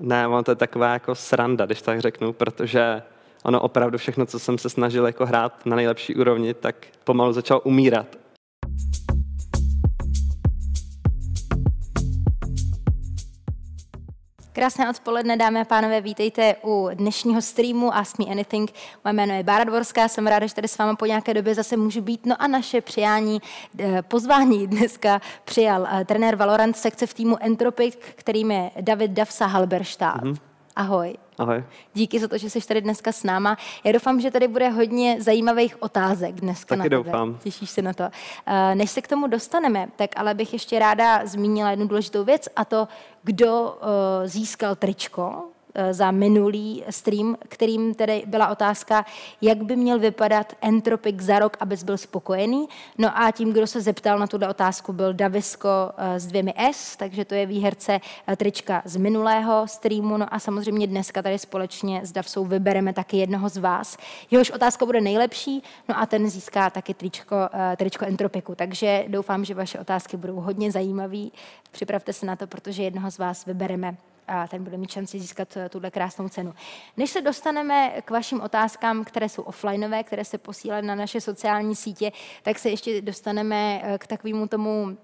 Ne, ono to je taková jako sranda, když tak řeknu, protože ono opravdu všechno, co jsem se snažil jako hrát na nejlepší úrovni, tak pomalu začalo umírat. Krásné odpoledne, dámy a pánové, vítejte u dnešního streamu Ask Me Anything. Moje jméno je Bára Dvorská, jsem ráda, že tady s vámi po nějaké době zase můžu být. No a naše přijání, pozvání dneska přijal eh, trenér Valorant sekce v týmu Entropic, kterým je David Davsa Halberstadt. Mm-hmm. Ahoj. Ahoj. Díky za to, že jsi tady dneska s náma. Já doufám, že tady bude hodně zajímavých otázek dneska Taky na tebe. doufám. Těšíš se na to. Eh, než se k tomu dostaneme, tak ale bych ještě ráda zmínila jednu důležitou věc a to, kdo eh, získal tričko za minulý stream, kterým tedy byla otázka, jak by měl vypadat Entropic za rok, abys byl spokojený. No a tím, kdo se zeptal na tuto otázku, byl Davisko eh, s dvěmi S, takže to je výherce eh, trička z minulého streamu. No a samozřejmě dneska tady společně s Davsou vybereme taky jednoho z vás. Jehož otázka bude nejlepší, no a ten získá taky tričko, tričko Entropiku. Takže doufám, že vaše otázky budou hodně zajímavé. Připravte se na to, protože jednoho z vás vybereme a ten bude mít šanci získat eh, tuhle krásnou cenu. Než se dostaneme k vašim otázkám, které jsou offlineové, které se posílají na naše sociální sítě, tak se ještě dostaneme eh, k takovému tomu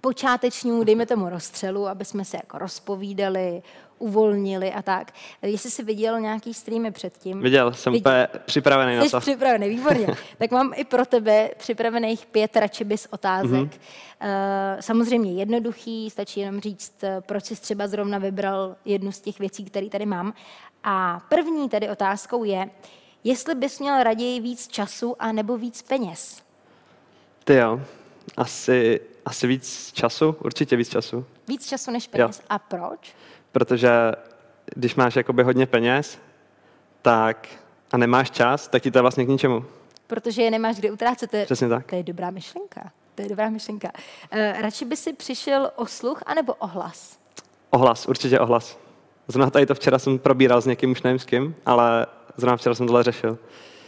počátečnímu, dejme tomu rozstřelu, aby jsme se jako rozpovídali, uvolnili a tak. Jestli jsi viděl nějaký streamy předtím. Viděl, jsem viděl. úplně připravený na to. připravený, výborně. tak mám i pro tebe připravených pět račibis otázek. Mm-hmm. Uh, samozřejmě jednoduchý, stačí jenom říct, eh, proč jsi třeba zrovna vybral jednu z těch věcí, které tady mám. A první tedy otázkou je, jestli bys měl raději víc času a nebo víc peněz? Ty jo, asi, asi víc času, určitě víc času. Víc času než peněz. Jo. A proč? Protože když máš jakoby hodně peněz, tak a nemáš čas, tak ti to je vlastně k ničemu. Protože je nemáš kde utrácet. To je, Přesně tak. To je dobrá myšlenka. To je dobrá myšlenka. Uh, radši by si přišel o sluch anebo o hlas? Ohlas, určitě ohlas. Zrovna tady to včera jsem probíral s někým, už nevím s kým, ale zrovna včera jsem tohle řešil.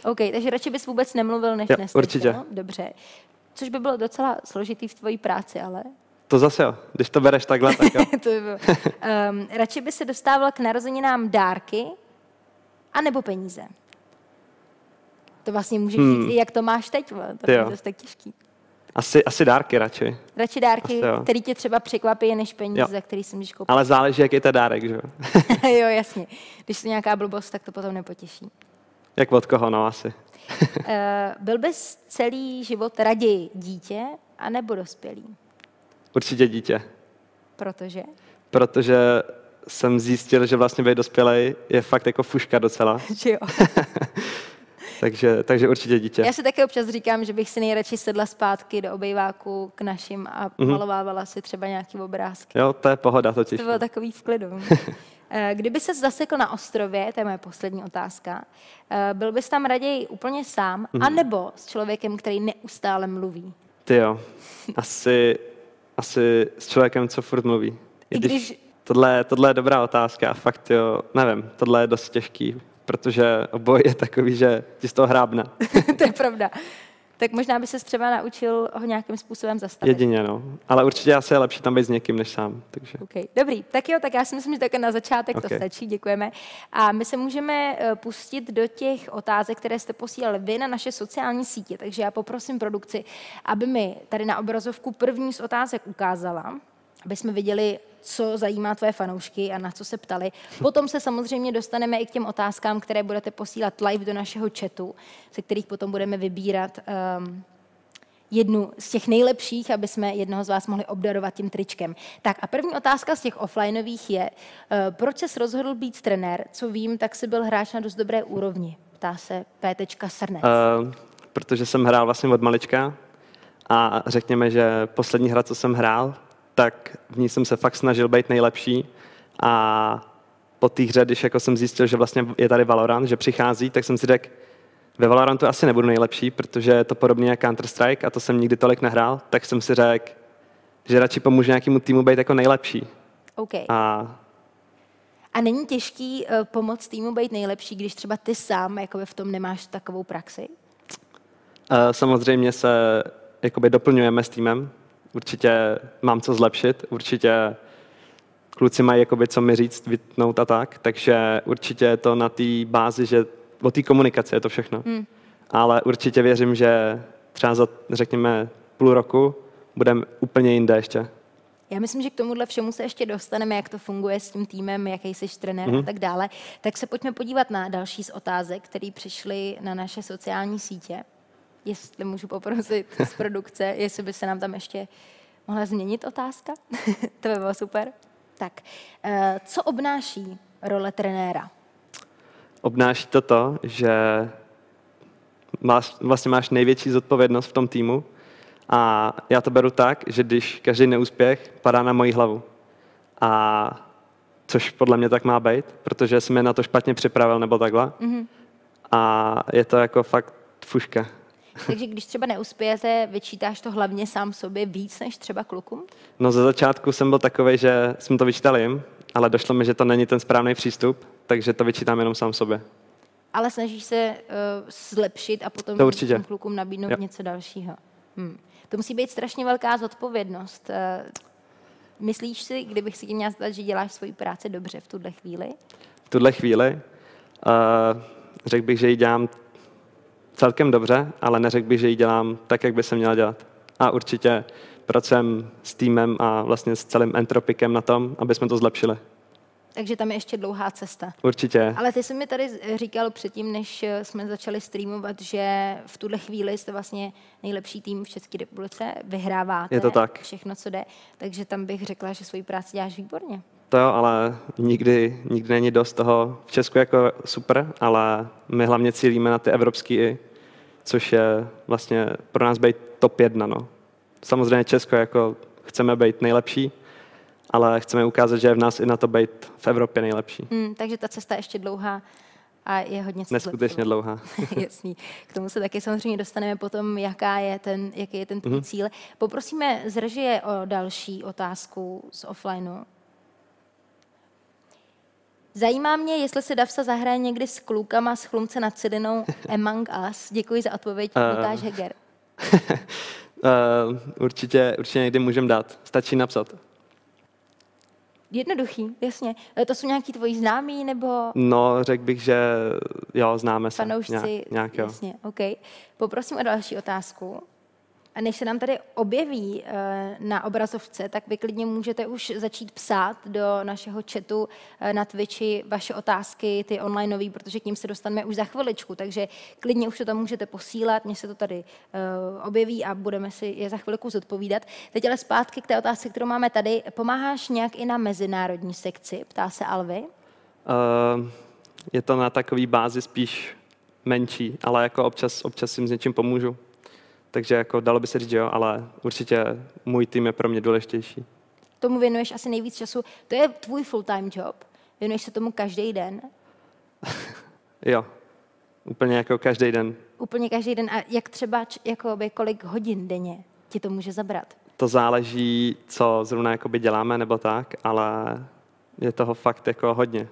OK, takže radši bys vůbec nemluvil, než jo, neslyšel. určitě. Dobře. Což by bylo docela složitý v tvojí práci, ale to zase jo, když to bereš takhle, tak jo. to by bylo. Um, radši by se dostával k narozeninám dárky a nebo peníze? To vlastně můžeš hmm. říct, jak to máš teď, to je dost tak těžký. Asi, asi dárky radši. Radši dárky, který tě třeba překvapí, než peníze, jo. za který si můžeš koupit. Ale záleží, jaký je to dárek, že jo? jo, jasně. Když je nějaká blbost, tak to potom nepotěší. Jak od koho, no asi. uh, byl bys celý život raději dítě anebo dospělý? Určitě dítě. Protože? Protože jsem zjistil, že vlastně být dospělej je fakt jako fuška docela. Že jo. takže, takže určitě dítě. Já si také občas říkám, že bych si nejradši sedla zpátky do obejváku k našim a mm-hmm. malovávala si třeba nějaký obrázky. Jo, to je pohoda totiž. To bylo takový v klidu. Eh, kdyby se zasekl na ostrově, to je moje poslední otázka, eh, byl bys tam raději úplně sám, mm-hmm. anebo s člověkem, který neustále mluví? Ty jo, asi asi s člověkem, co furt mluví. I když... Tohle, tohle je dobrá otázka a fakt jo, nevím, tohle je dost těžký, protože oboj je takový, že ti z toho hrábne. to je pravda tak možná by se třeba naučil ho nějakým způsobem zastavit. Jedině, no. Ale určitě asi je lepší tam být s někým než sám. Takže. Okay. Dobrý, tak jo, tak já si myslím, že také na začátek okay. to stačí, děkujeme. A my se můžeme eh, pustit do těch otázek, které jste posílali vy na naše sociální sítě. Takže já poprosím produkci, aby mi tady na obrazovku první z otázek ukázala aby jsme viděli, co zajímá tvoje fanoušky a na co se ptali. Potom se samozřejmě dostaneme i k těm otázkám, které budete posílat live do našeho chatu, ze kterých potom budeme vybírat um, jednu z těch nejlepších, aby jsme jednoho z vás mohli obdarovat tím tričkem. Tak a první otázka z těch offlineových je, uh, proč jsi rozhodl být trenér? Co vím, tak jsi byl hráč na dost dobré úrovni. Ptá se P. Srnec. Uh, protože jsem hrál vlastně od malička a řekněme, že poslední hra, co jsem hrál, tak v ní jsem se fakt snažil být nejlepší a po té hře, když jako jsem zjistil, že vlastně je tady Valorant, že přichází, tak jsem si řekl, ve Valorantu asi nebudu nejlepší, protože je to podobně jak Counter-Strike a to jsem nikdy tolik nehrál, tak jsem si řekl, že radši pomůžu nějakému týmu být jako nejlepší. Okay. A, a není těžký uh, pomoct týmu být nejlepší, když třeba ty sám jakoby v tom nemáš takovou praxi? Uh, samozřejmě se jakoby doplňujeme s týmem, určitě mám co zlepšit, určitě kluci mají jakoby co mi říct, vytnout a tak, takže určitě je to na té bázi, že o té komunikaci je to všechno. Hmm. Ale určitě věřím, že třeba za, řekněme, půl roku budeme úplně jinde ještě. Já myslím, že k tomuhle všemu se ještě dostaneme, jak to funguje s tím týmem, jaký jsi trenér mm-hmm. a tak dále. Tak se pojďme podívat na další z otázek, které přišly na naše sociální sítě. Jestli můžu poprosit z produkce, jestli by se nám tam ještě mohla změnit otázka. to by bylo super. Tak, eh, co obnáší role trenéra? Obnáší to to, že máš, vlastně máš největší zodpovědnost v tom týmu a já to beru tak, že když každý neúspěch padá na moji hlavu. A což podle mě tak má být, protože jsem je na to špatně připravil nebo takhle. Mm-hmm. A je to jako fakt fuška. Takže když třeba neuspějete, vyčítáš to hlavně sám sobě víc než třeba klukům? No ze začátku jsem byl takový, že jsem to vyčítal jim, ale došlo mi, že to není ten správný přístup, takže to vyčítám jenom sám sobě. Ale snažíš se uh, zlepšit a potom to určitě. klukům nabídnout jo. něco dalšího. Hmm. To musí být strašně velká zodpovědnost. Uh, myslíš si, kdybych si tě měla zdat, že děláš svoji práci dobře v tuhle chvíli? V tuhle chvíli? Uh, řekl bych, že ji dělám celkem dobře, ale neřekl bych, že ji dělám tak, jak by se měla dělat. A určitě pracujeme s týmem a vlastně s celým entropikem na tom, aby jsme to zlepšili. Takže tam je ještě dlouhá cesta. Určitě. Ale ty jsi mi tady říkal předtím, než jsme začali streamovat, že v tuhle chvíli jste vlastně nejlepší tým v České republice, vyhráváte je to tak. všechno, co jde, takže tam bych řekla, že svoji práci děláš výborně. To jo, ale nikdy, nikdy není dost toho. V Česku jako super, ale my hlavně cílíme na ty evropský, což je vlastně pro nás být top jedna. No. Samozřejmě Česko jako chceme být nejlepší, ale chceme ukázat, že je v nás i na to být v Evropě nejlepší. Hmm, takže ta cesta je ještě dlouhá a je hodně co Neskutečně dlouhá. Jasný. K tomu se taky samozřejmě dostaneme potom, jaká je ten, jaký je ten mm-hmm. cíl. Poprosíme z režie o další otázku z offlineu. Zajímá mě, jestli se Davsa zahraje někdy s klukama s chlumce nad Cidinou Among Us. Děkuji za odpověď, uh, Lukáš Heger. uh, určitě, určitě někdy můžem dát. Stačí napsat. Jednoduchý, jasně. E, to jsou nějaký tvoji známí, nebo? No, řekl bych, že jo, známe se. Fanoušci, nějak, nějak jo. jasně, OK. Poprosím o další otázku. A než se nám tady objeví eh, na obrazovce, tak vy klidně můžete už začít psát do našeho chatu eh, na Twitchi vaše otázky, ty online nový, protože k ním se dostaneme už za chviličku, takže klidně už to tam můžete posílat, mně se to tady eh, objeví a budeme si je za chvilku zodpovídat. Teď ale zpátky k té otázce, kterou máme tady. Pomáháš nějak i na mezinárodní sekci, ptá se Alvy? Uh, je to na takový bázi spíš menší, ale jako občas, občas jim s něčím pomůžu. Takže jako dalo by se říct, že jo, ale určitě můj tým je pro mě důležitější. Tomu věnuješ asi nejvíc času. To je tvůj full-time job? Věnuješ se tomu každý den? jo, úplně jako každý den. Úplně každý den. A jak třeba, jakoby, kolik hodin denně ti to může zabrat? To záleží, co zrovna jakoby děláme nebo tak, ale je toho fakt jako hodně.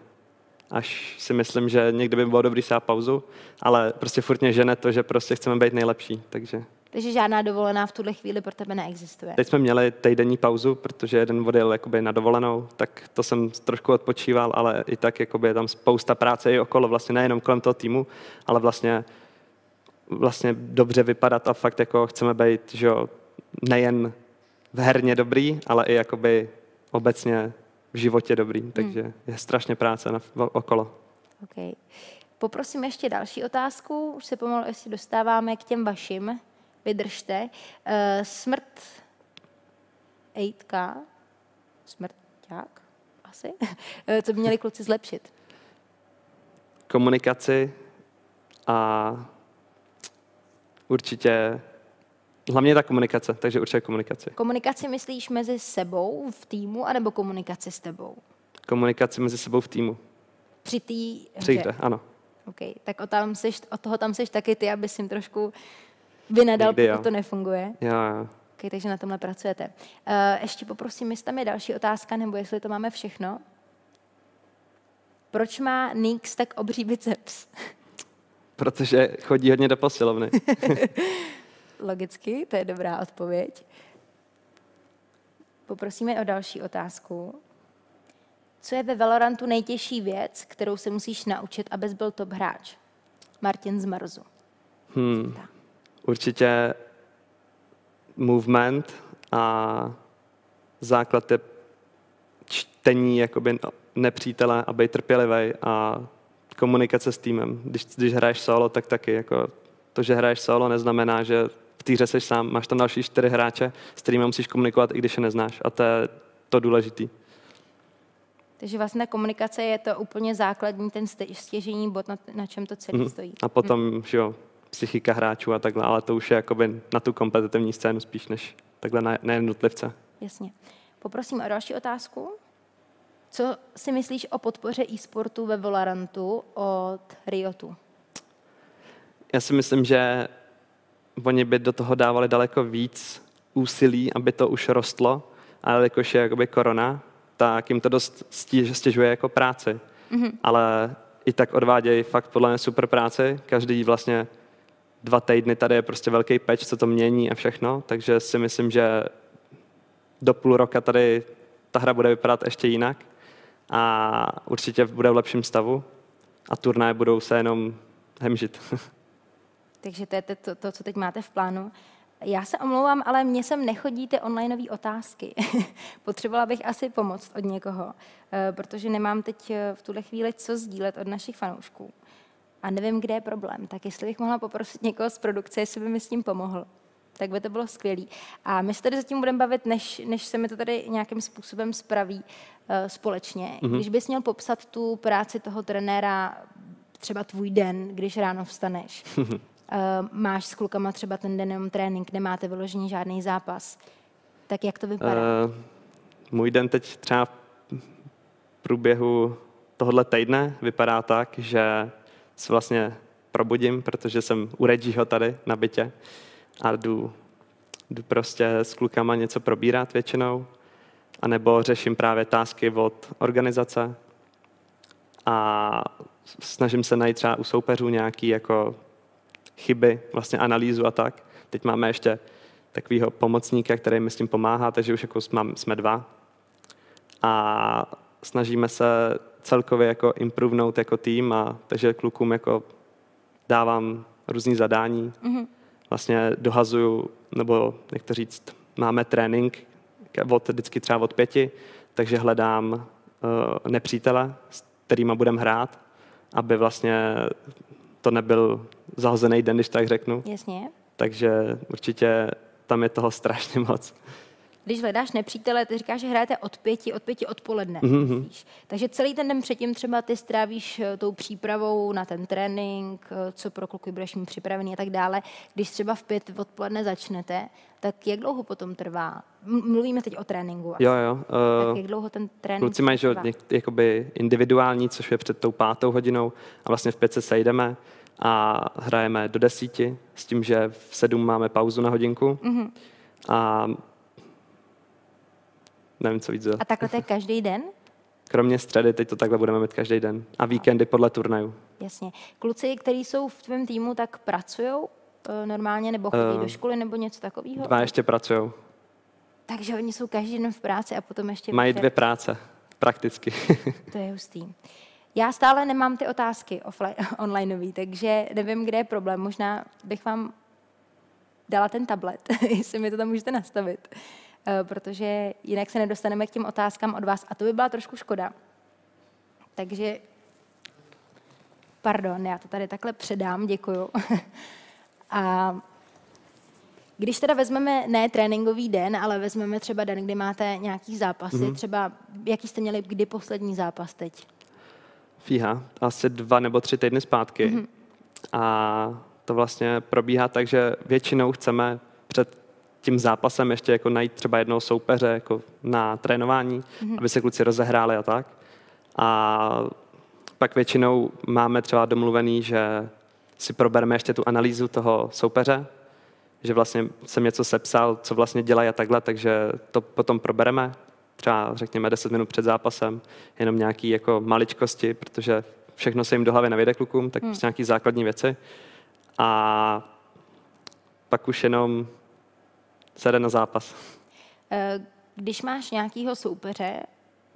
Až si myslím, že někdy by bylo dobrý si pauzu, ale prostě furt mě žene to, že prostě chceme být nejlepší, takže... Takže žádná dovolená v tuhle chvíli pro tebe neexistuje. Teď jsme měli týdenní pauzu, protože jeden odjel jakoby na dovolenou, tak to jsem trošku odpočíval, ale i tak jakoby je tam spousta práce i okolo, vlastně nejenom kolem toho týmu, ale vlastně, vlastně dobře vypadat a fakt jako chceme být, že jo, nejen v herně dobrý, ale i jakoby obecně v životě dobrý, hmm. takže hmm. je strašně práce na, okolo. Okay. Poprosím ještě další otázku, už se pomalu jestli dostáváme k těm vašim vydržte. Uh, smrt 8K, smrťák asi, eh, co by měli kluci zlepšit? Komunikaci a určitě Hlavně ta komunikace, takže určitě komunikaci. Komunikaci myslíš mezi sebou v týmu, anebo komunikaci s tebou? Komunikaci mezi sebou v týmu. Při té Při hře, ano. OK, tak o, tam seš, o toho tam seš taky ty, aby jim trošku vynadal, Někdy, pokud jo. to nefunguje. Jo, jo. Okay, takže na tomhle pracujete. Uh, ještě poprosím, jestli tam je další otázka, nebo jestli to máme všechno. Proč má Nix tak obří biceps? Protože chodí hodně do posilovny. Logicky, to je dobrá odpověď. Poprosíme o další otázku. Co je ve Valorantu nejtěžší věc, kterou se musíš naučit, abys byl top hráč? Martin z Marzu. Hmm. Určitě movement a základ je čtení jakoby nepřítele a být trpělivý a komunikace s týmem. Když, když hraješ solo, tak taky jako to, že hraješ solo, neznamená, že v té hře seš sám. Máš tam další čtyři hráče, s kterými musíš komunikovat, i když je neznáš. A to je to důležitý. Takže vlastně komunikace je to úplně základní, ten stěžení bod, na, na čem to celé mm. stojí. A potom, mm. že jo, psychika hráčů a takhle, ale to už je jakoby na tu kompetitivní scénu spíš než takhle na, na jednotlivce. Jasně. Poprosím o další otázku. Co si myslíš o podpoře e-sportu ve Valorantu od Riotu? Já si myslím, že oni by do toho dávali daleko víc úsilí, aby to už rostlo, ale jakož je jakoby korona, tak jim to dost stěžuje jako práci. Mm-hmm. Ale i tak odvádějí fakt podle mě super práci. Každý vlastně dva týdny tady je prostě velký peč, co to mění a všechno, takže si myslím, že do půl roka tady ta hra bude vypadat ještě jinak a určitě bude v lepším stavu a turnaje budou se jenom hemžit. Takže to je to, to, co teď máte v plánu. Já se omlouvám, ale mně sem nechodí ty onlineové otázky. Potřebovala bych asi pomoc od někoho, eh, protože nemám teď eh, v tuhle chvíli co sdílet od našich fanoušků. A nevím, kde je problém. Tak jestli bych mohla poprosit někoho z produkce, jestli by mi s tím pomohl, tak by to bylo skvělé. A my se tady zatím budeme bavit, než, než se mi to tady nějakým způsobem spraví uh, společně. Mm-hmm. Když bys měl popsat tu práci toho trenéra, třeba tvůj den, když ráno vstaneš, uh, máš s klukama třeba ten den jenom trénink, nemáte vyložený žádný zápas. Tak jak to vypadá? Uh, můj den teď třeba v průběhu tohohle týdne vypadá tak, že se vlastně probudím, protože jsem u Reggieho tady na bytě a jdu, jdu prostě s klukama něco probírat většinou, anebo řeším právě tásky od organizace a snažím se najít třeba u soupeřů nějaký jako chyby, vlastně analýzu a tak. Teď máme ještě takového pomocníka, který mi s tím pomáhá, takže už jako jsme dva. A snažíme se celkově jako improvenout jako tým a takže klukům jako dávám různý zadání. Mm-hmm. Vlastně dohazuju, nebo jak to říct, máme trénink od, vždycky třeba od pěti, takže hledám uh, nepřítele, s kterými budeme hrát, aby vlastně to nebyl zahozený den, když tak řeknu. Jasně. Takže určitě tam je toho strašně moc. Když hledáš nepřítele, ty říkáš, že hrajete od pěti, od pěti odpoledne. Mm-hmm. Takže celý ten den předtím třeba ty strávíš eh, tou přípravou na ten trénink, eh, co pro kluky budeš mít připravený a tak dále. Když třeba v pět odpoledne začnete, tak jak dlouho potom trvá? Mluvíme teď o tréninku. Asi. Jo, jo. Uh, tak jak dlouho ten trénink Kluci mají že, jakoby individuální, což je před tou pátou hodinou a vlastně v pět se sejdeme a hrajeme do desíti s tím, že v sedm máme pauzu na hodinku. Mm-hmm. A nevím, co víc. A takhle to je každý den? Kromě středy, teď to takhle budeme mít každý den. A víkendy podle turnaju. Jasně. Kluci, kteří jsou v tvém týmu, tak pracují uh, normálně, nebo chodí uh, do školy, nebo něco takového? Dva ještě pracují. Takže oni jsou každý den v práci a potom ještě... Mají dvě práce, prakticky. to je hustý. Já stále nemám ty otázky offline, onlineový, takže nevím, kde je problém. Možná bych vám dala ten tablet, jestli mi to tam můžete nastavit. Eh, protože jinak se nedostaneme k těm otázkám od vás a to by byla trošku škoda. Takže, pardon, já to tady takhle předám, děkuju. a když teda vezmeme ne tréninkový den, ale vezmeme třeba den, kdy máte nějaký zápasy, mm-hmm. třeba jaký jste měli kdy poslední zápas teď? Fíha, asi dva nebo tři týdny zpátky. Mm-hmm. A to vlastně probíhá tak, že většinou chceme před tím zápasem ještě jako najít třeba jednoho soupeře jako na trénování, mm-hmm. aby se kluci rozehráli a tak. A pak většinou máme třeba domluvený, že si probereme ještě tu analýzu toho soupeře, že vlastně jsem něco sepsal, co vlastně dělají a takhle, takže to potom probereme, třeba řekněme 10 minut před zápasem, jenom nějaký jako maličkosti, protože všechno se jim do hlavy nevěde klukům, tak hmm. prostě nějaký základní věci. A pak už jenom se jde na zápas. Eh, když máš nějakého soupeře,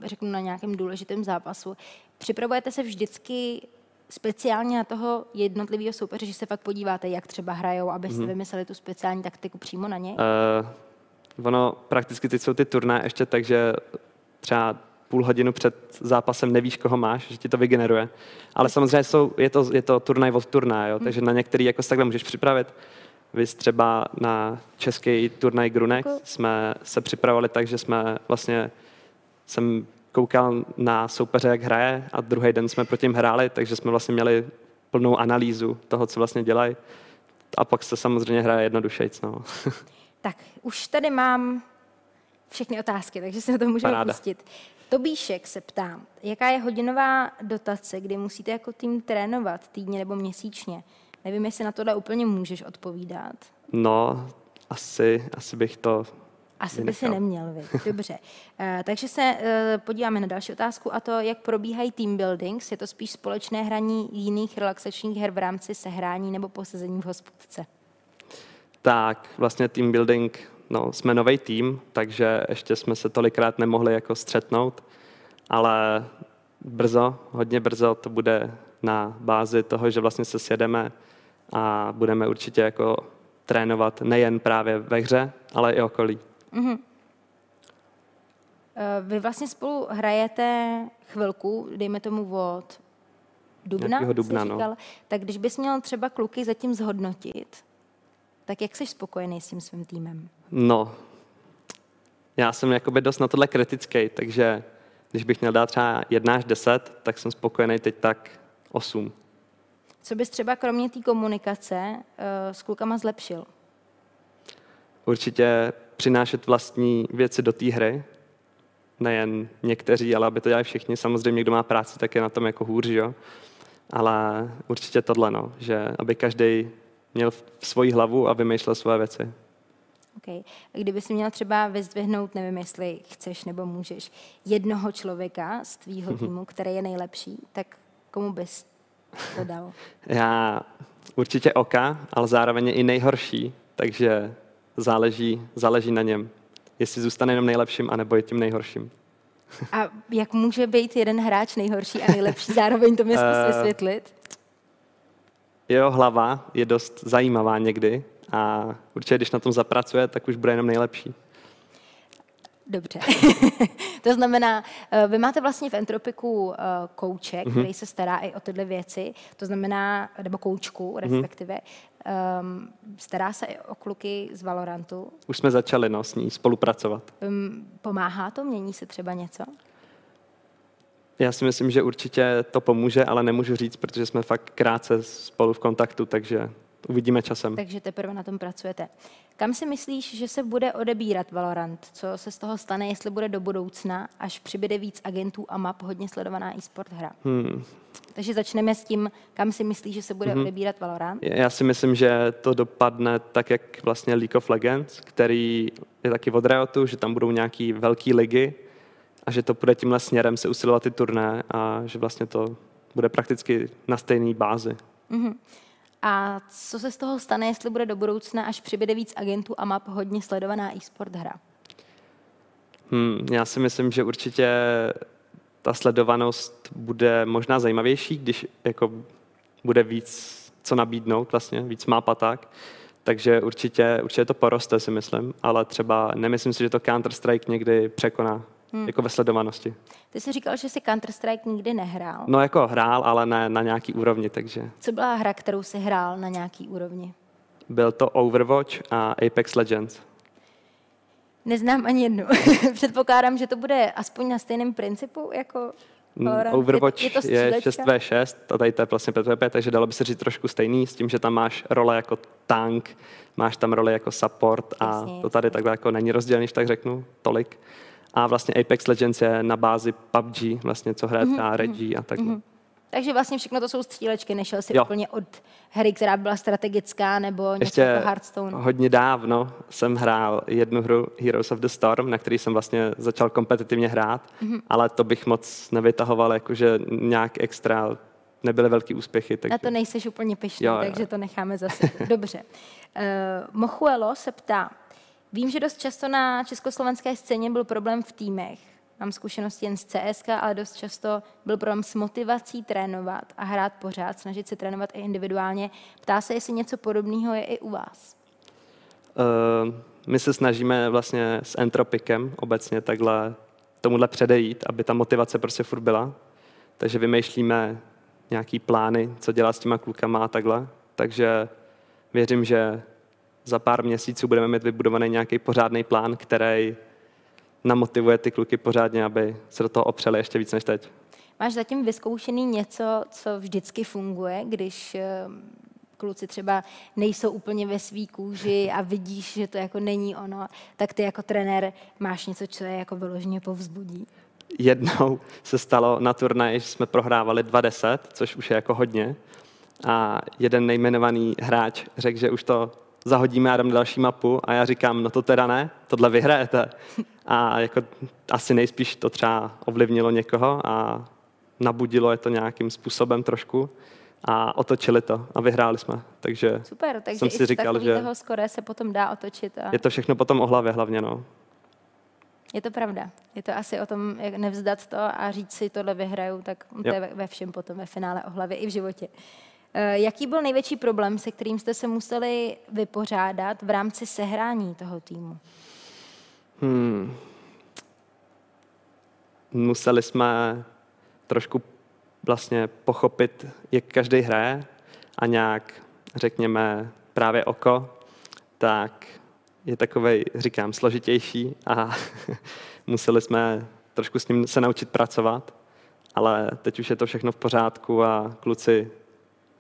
řeknu na nějakém důležitém zápasu. Připravujete se vždycky speciálně na toho jednotlivého soupeře, že se fakt podíváte, jak třeba hrajou, abyste mm-hmm. vymysleli tu speciální taktiku přímo na ně? Uh, ono prakticky teď jsou ty turné ještě tak, že třeba půl hodinu před zápasem nevíš, koho máš, že ti to vygeneruje. Ale samozřejmě jsou, je, to, je to turnaj od turnaje, jo, hmm. takže na některý jako se takhle můžeš připravit. Vy třeba na český turnaj Grunex jsme se připravovali tak, že jsme vlastně, jsem koukal na soupeře, jak hraje a druhý den jsme proti hráli, takže jsme vlastně měli plnou analýzu toho, co vlastně dělají. A pak se samozřejmě hraje jednodušejc. No. tak, už tady mám všechny otázky, takže se na to můžeme Paráda. pustit. Tobíšek se ptá, jaká je hodinová dotace, kdy musíte jako tým trénovat týdně nebo měsíčně? Nevím, jestli na tohle úplně můžeš odpovídat. No, asi, asi bych to asi by si neměl, vy. Dobře. Uh, takže se uh, podíváme na další otázku a to, jak probíhají team buildings. Je to spíš společné hraní jiných relaxačních her v rámci sehrání nebo posezení v hospodce? Tak, vlastně team building no, jsme nový tým, takže ještě jsme se tolikrát nemohli jako střetnout, ale brzo, hodně brzo to bude na bázi toho, že vlastně se sjedeme a budeme určitě jako trénovat nejen právě ve hře, ale i okolí. Mm-hmm. Vy vlastně spolu hrajete chvilku, dejme tomu od dubna, dubna no. tak když bys měl třeba kluky zatím zhodnotit, tak jak jsi spokojený s tím svým týmem? No, já jsem jakoby dost na tohle kritický, takže když bych měl dát třeba 1 až 10, tak jsem spokojený teď tak 8. Co bys třeba kromě té komunikace uh, s klukama zlepšil? Určitě přinášet vlastní věci do té hry. Nejen někteří, ale aby to dělali všichni. Samozřejmě, kdo má práci, tak je na tom jako hůř, jo. Ale určitě tohle, no, že aby každý měl v svoji hlavu a vymýšlel své věci. Okay. Kdyby si měla třeba vyzdvihnout, nevím, jestli chceš nebo můžeš, jednoho člověka z tvýho týmu, který je nejlepší, tak komu bys to dal? Já určitě Oka, ale zároveň je i nejhorší, takže záleží, záleží na něm, jestli zůstane jenom nejlepším, anebo je tím nejhorším. A jak může být jeden hráč nejhorší a nejlepší? Zároveň to mě zkus eh, vysvětlit. Jeho hlava je dost zajímavá někdy a určitě, když na tom zapracuje, tak už bude jenom nejlepší. Dobře. to znamená, eh, vy máte vlastně v Entropiku eh, kouče, mm-hmm. který se stará i o tyhle věci, to znamená, nebo koučku mhm. respektive, mm-hmm. um, stará se i o kluky z Valorantu. Už jsme začali no, s ní spolupracovat. Um, pomáhá to? Mění se třeba něco? Já si myslím, že určitě to pomůže, ale nemůžu říct, protože jsme fakt krátce spolu v kontaktu, takže uvidíme časem. Takže teprve na tom pracujete. Kam si myslíš, že se bude odebírat Valorant? Co se z toho stane, jestli bude do budoucna, až přibyde víc agentů a map hodně sledovaná e-sport hra? Hmm. Takže začneme s tím, kam si myslíš, že se bude hmm. odebírat Valorant? Já si myslím, že to dopadne tak, jak vlastně League of Legends, který je taky od Riotu, že tam budou nějaký velký ligy a že to bude tímhle směrem se usilovat ty turné a že vlastně to bude prakticky na stejné bázi. Mm-hmm. A co se z toho stane, jestli bude do budoucna, až přibude víc agentů a map hodně sledovaná e-sport hra? Hmm, já si myslím, že určitě ta sledovanost bude možná zajímavější, když jako bude víc co nabídnout, vlastně víc map a tak. Takže určitě, určitě to poroste, si myslím, ale třeba nemyslím si, že to Counter-Strike někdy překoná hmm. jako ve sledovanosti. Ty jsi říkal, že si Counter-Strike nikdy nehrál. No jako hrál, ale ne na nějaký úrovni, takže. Co byla hra, kterou jsi hrál na nějaký úrovni? Byl to Overwatch a Apex Legends. Neznám ani jednu. Předpokládám, že to bude aspoň na stejném principu jako Valorant. Overwatch je, je, je 6v6 a tady to je vlastně 5v5, takže dalo by se říct trošku stejný s tím, že tam máš role jako tank, máš tam roli jako support a jasně, to tady jasně. takhle jako není rozdělený, tak řeknu, tolik. A vlastně Apex Legends je na bázi PUBG, vlastně co hraje mm-hmm. Reggie a tak. Mm-hmm. Takže vlastně všechno to jsou střílečky, nešel si jo. úplně od hry, která byla strategická nebo něco Ještě jako Hearthstone. hodně dávno jsem hrál jednu hru Heroes of the Storm, na který jsem vlastně začal kompetitivně hrát, mm-hmm. ale to bych moc nevytahoval, jakože nějak extra nebyly velký úspěchy. Takže... Na to nejseš úplně pišný, jo, takže jo. to necháme zase. Dobře. Uh, Mochuelo se ptá, Vím, že dost často na československé scéně byl problém v týmech. mám zkušenosti jen z CSK, ale dost často byl problém s motivací trénovat a hrát pořád, snažit se trénovat i individuálně. Ptá se, jestli něco podobného je i u vás. Uh, my se snažíme vlastně s entropikem obecně takhle tomuhle předejít, aby ta motivace prostě furt byla. Takže vymýšlíme nějaký plány, co dělat s těma klukama a takhle. Takže věřím, že za pár měsíců budeme mít vybudovaný nějaký pořádný plán, který namotivuje ty kluky pořádně, aby se do toho opřeli ještě víc než teď. Máš zatím vyzkoušený něco, co vždycky funguje, když eh, kluci třeba nejsou úplně ve svý kůži a vidíš, že to jako není ono, tak ty jako trenér máš něco, co je jako vyloženě povzbudí? Jednou se stalo na turnaji, že jsme prohrávali 20, což už je jako hodně. A jeden nejmenovaný hráč řekl, že už to zahodíme a jdem další mapu a já říkám, no to teda ne, tohle vyhrajete. A jako asi nejspíš to třeba ovlivnilo někoho a nabudilo je to nějakým způsobem trošku a otočili to a vyhráli jsme. Takže Super, takže jsem si říkal, že skore se potom dá otočit. A... Je to všechno potom o hlavě hlavně, no. Je to pravda. Je to asi o tom, jak nevzdat to a říct si, tohle vyhraju, tak to jo. je ve všem potom, ve finále o hlavě i v životě. Eh, jaký byl největší problém, se kterým jste se museli vypořádat v rámci sehrání toho týmu? Hmm. Museli jsme trošku vlastně pochopit, jak každý hraje a nějak, řekněme, právě oko, tak je takový, říkám, složitější a museli jsme trošku s ním se naučit pracovat, ale teď už je to všechno v pořádku a kluci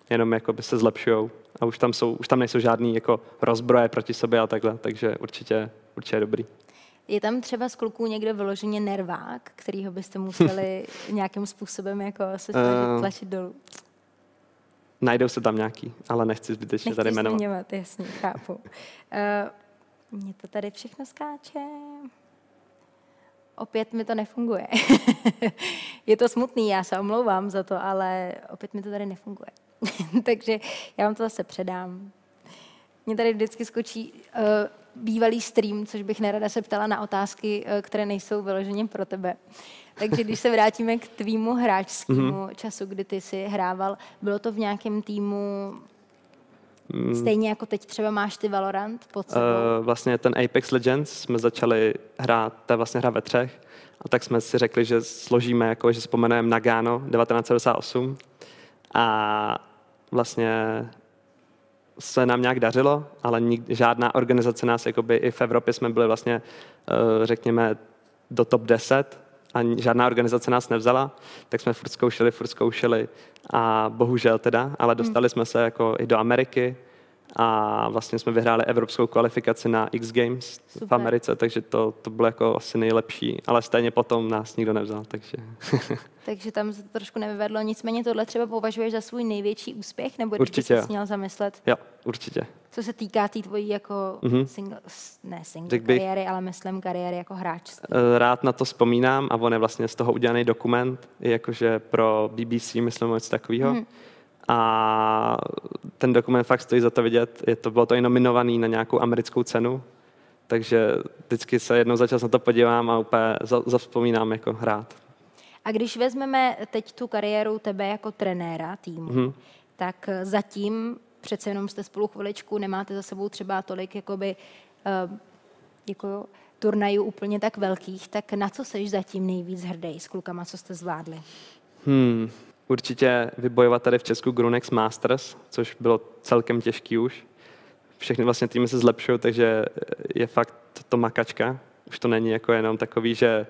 jenom jako by se zlepšují a už tam, jsou, už tam nejsou žádný jako rozbroje proti sobě a takhle, takže určitě, určitě je dobrý. Je tam třeba z kluků někdo vyloženě nervák, kterýho byste museli nějakým způsobem jako se uh, tlačit dolů? Najdou se tam nějaký, ale nechci zbytečně tady jmenovat. Nechci jasně, chápu. Uh, mně to tady všechno skáče. Opět mi to nefunguje. je to smutný, já se omlouvám za to, ale opět mi to tady nefunguje. Takže já vám to zase předám. Mně tady vždycky skočí uh, bývalý stream, což bych nerada se ptala na otázky, uh, které nejsou vyloženě pro tebe. Takže když se vrátíme k tvýmu hráčskému mm-hmm. času, kdy ty jsi hrával, bylo to v nějakém týmu mm. Stejně jako teď třeba máš ty Valorant pod sebou? Uh, vlastně ten Apex Legends jsme začali hrát, to je vlastně hra ve třech, a tak jsme si řekli, že složíme, jako, že vzpomenujeme Nagano 1998 a vlastně se nám nějak dařilo, ale nik, žádná organizace nás, jakoby i v Evropě jsme byli vlastně, eh, řekněme, do top 10 a žádná organizace nás nevzala, tak jsme furt zkoušeli, furt zkoušeli a bohužel teda, ale dostali hmm. jsme se jako i do Ameriky, a vlastně jsme vyhráli evropskou kvalifikaci na X Games Super. v Americe, takže to, to bylo jako asi nejlepší, ale stejně potom nás nikdo nevzal, takže... takže tam se to trošku nevyvedlo, nicméně tohle třeba považuješ za svůj největší úspěch, nebo určitě jsi měl zamyslet? Jo, určitě. Co se týká té tý tvojí jako mm-hmm. single, ne single Řek kariéry, ale myslím kariéry jako hráč. Eh, rád na to vzpomínám a on je vlastně z toho udělaný dokument, jakože pro BBC, myslím, něco takového. Mm-hmm a ten dokument fakt stojí za to vidět. Je to, bylo to i nominovaný na nějakou americkou cenu, takže vždycky se jednou za čas na to podívám a úplně zavzpomínám jako hrát. A když vezmeme teď tu kariéru tebe jako trenéra týmu, mm-hmm. tak zatím přece jenom jste spolu chviličku, nemáte za sebou třeba tolik jakoby, uh, děkuju, turnajů úplně tak velkých, tak na co seš zatím nejvíc hrdý s klukama, co jste zvládli? Hmm, určitě vybojovat tady v Česku Grunex Masters, což bylo celkem těžký už. Všechny vlastně týmy se zlepšují, takže je fakt to makačka. Už to není jako jenom takový, že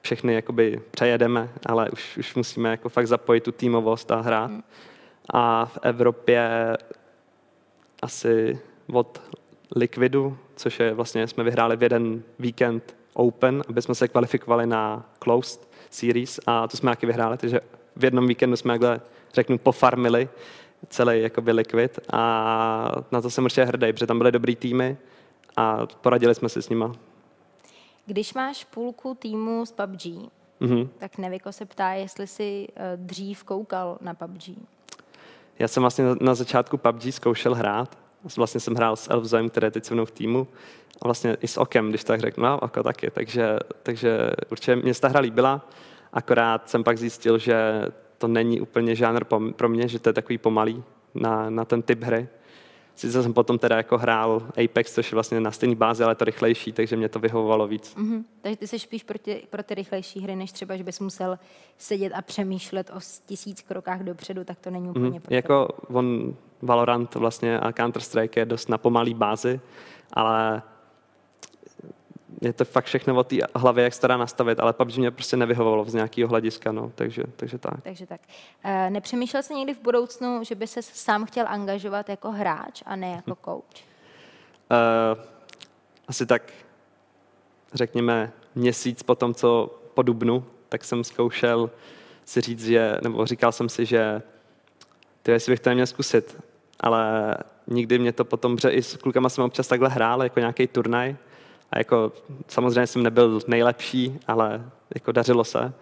všechny jakoby přejedeme, ale už, už musíme jako fakt zapojit tu týmovost a hrát. Hmm. A v Evropě asi od Liquidu, což je vlastně, jsme vyhráli v jeden víkend Open, aby jsme se kvalifikovali na Closed Series a to jsme taky vyhráli, takže v jednom víkendu jsme takhle, řeknu, pofarmili celý jakoby likvid a na to jsem určitě hrdý, protože tam byly dobrý týmy a poradili jsme si s nima. Když máš půlku týmu z PUBG, mm-hmm. tak Neviko se ptá, jestli jsi eh, dřív koukal na PUBG. Já jsem vlastně na začátku PUBG zkoušel hrát, vlastně jsem hrál s Elvzoem, který je teď se mnou v týmu, a vlastně i s Okem, když tak řeknu, no, Oko taky, takže, takže určitě mě ta hra líbila, akorát jsem pak zjistil, že to není úplně žánr pro mě, že to je takový pomalý na, na ten typ hry. Sice jsem potom teda jako hrál Apex, což je vlastně na stejné bázi, ale to rychlejší, takže mě to vyhovovalo víc. Mm-hmm. Takže ty jsi spíš pro ty, pro ty rychlejší hry, než třeba, že bys musel sedět a přemýšlet o tisíc krokách dopředu, tak to není úplně mm-hmm. pro Jako on, Valorant vlastně a Counter-Strike je dost na pomalý bázi, ale je to fakt všechno o té hlavě, jak se dá nastavit, ale PUBG mě prostě nevyhovovalo z nějakého hlediska, no, takže, takže tak. Takže tak. E, nepřemýšlel jsi někdy v budoucnu, že by se sám chtěl angažovat jako hráč a ne jako coach? E, asi tak, řekněme, měsíc po tom, co po Dubnu, tak jsem zkoušel si říct, že, nebo říkal jsem si, že ty, jestli bych to neměl zkusit, ale nikdy mě to potom, že i s klukama jsem občas takhle hrál, jako nějaký turnaj, a jako samozřejmě jsem nebyl nejlepší, ale jako dařilo se,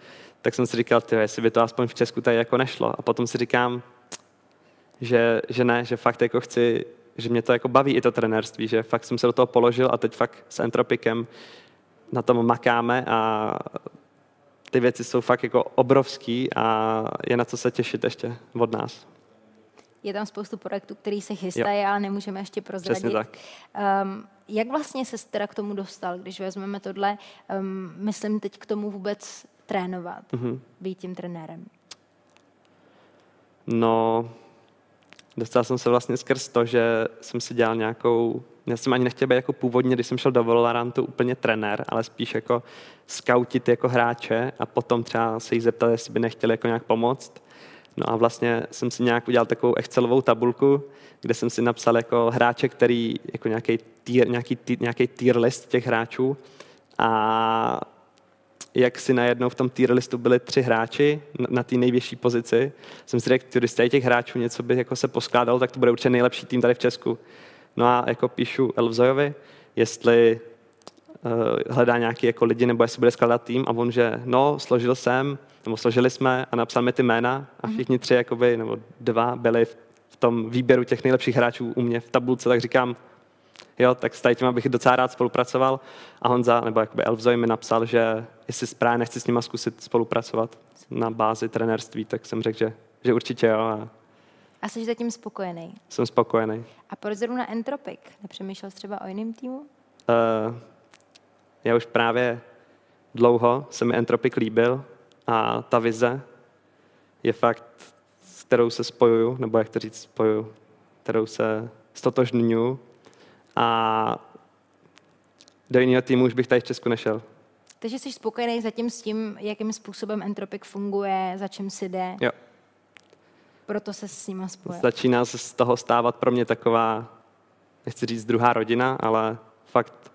tak jsem si říkal, ty, jestli by to aspoň v Česku tady jako nešlo. A potom si říkám, že, že ne, že fakt jako chci, že mě to jako baví i to trenérství, že fakt jsem se do toho položil a teď fakt s Entropikem na tom makáme a ty věci jsou fakt jako obrovský a je na co se těšit ještě od nás. Je tam spoustu projektů, který se chystají, ale nemůžeme ještě prozradit. Přesně tak. Um, jak vlastně se teda k tomu dostal, když vezmeme tohle, um, myslím teď k tomu vůbec trénovat, mm-hmm. být tím trenérem? No, dostal jsem se vlastně skrz to, že jsem si dělal nějakou, já jsem ani nechtěl být jako původně, když jsem šel do Valorantu úplně trenér, ale spíš jako skautit jako hráče a potom třeba se jich zeptat, jestli by nechtěli jako nějak pomoct. No a vlastně jsem si nějak udělal takovou Excelovou tabulku, kde jsem si napsal jako hráče, který, jako nějaký tier, nějaký, nějaký tier list těch hráčů a jak si najednou v tom tier listu byli tři hráči na, té nejvyšší pozici, jsem si řekl, když z těch hráčů něco by jako se poskládalo, tak to bude určitě nejlepší tým tady v Česku. No a jako píšu Elvzojovi, jestli hledá nějaký jako lidi, nebo jestli bude skládat tým a on, že no, složil jsem, nebo složili jsme a napsal mi ty jména a mhm. všichni tři, jakoby, nebo dva byli v tom výběru těch nejlepších hráčů u mě v tabulce, tak říkám, jo, tak s tady těma bych docela rád spolupracoval. A Honza, nebo jakoby Elvzoj mi napsal, že jestli správně nechci s nima zkusit spolupracovat na bázi trenérství, tak jsem řekl, že, že určitě jo. A, a jsi zatím spokojený? Jsem spokojený. A proč zrovna Entropic? Nepřemýšlel jsi třeba o jiném týmu? Uh, já už právě dlouho se mi Entropic líbil a ta vize je fakt, s kterou se spojuju, nebo jak to říct, spojuju, kterou se stotožňuju a do jiného týmu už bych tady v Česku nešel. Takže jsi spokojený zatím s tím, jakým způsobem Entropic funguje, za čím si jde? Jo. Proto se s ním spojil. Začíná se z toho stávat pro mě taková, nechci říct druhá rodina, ale fakt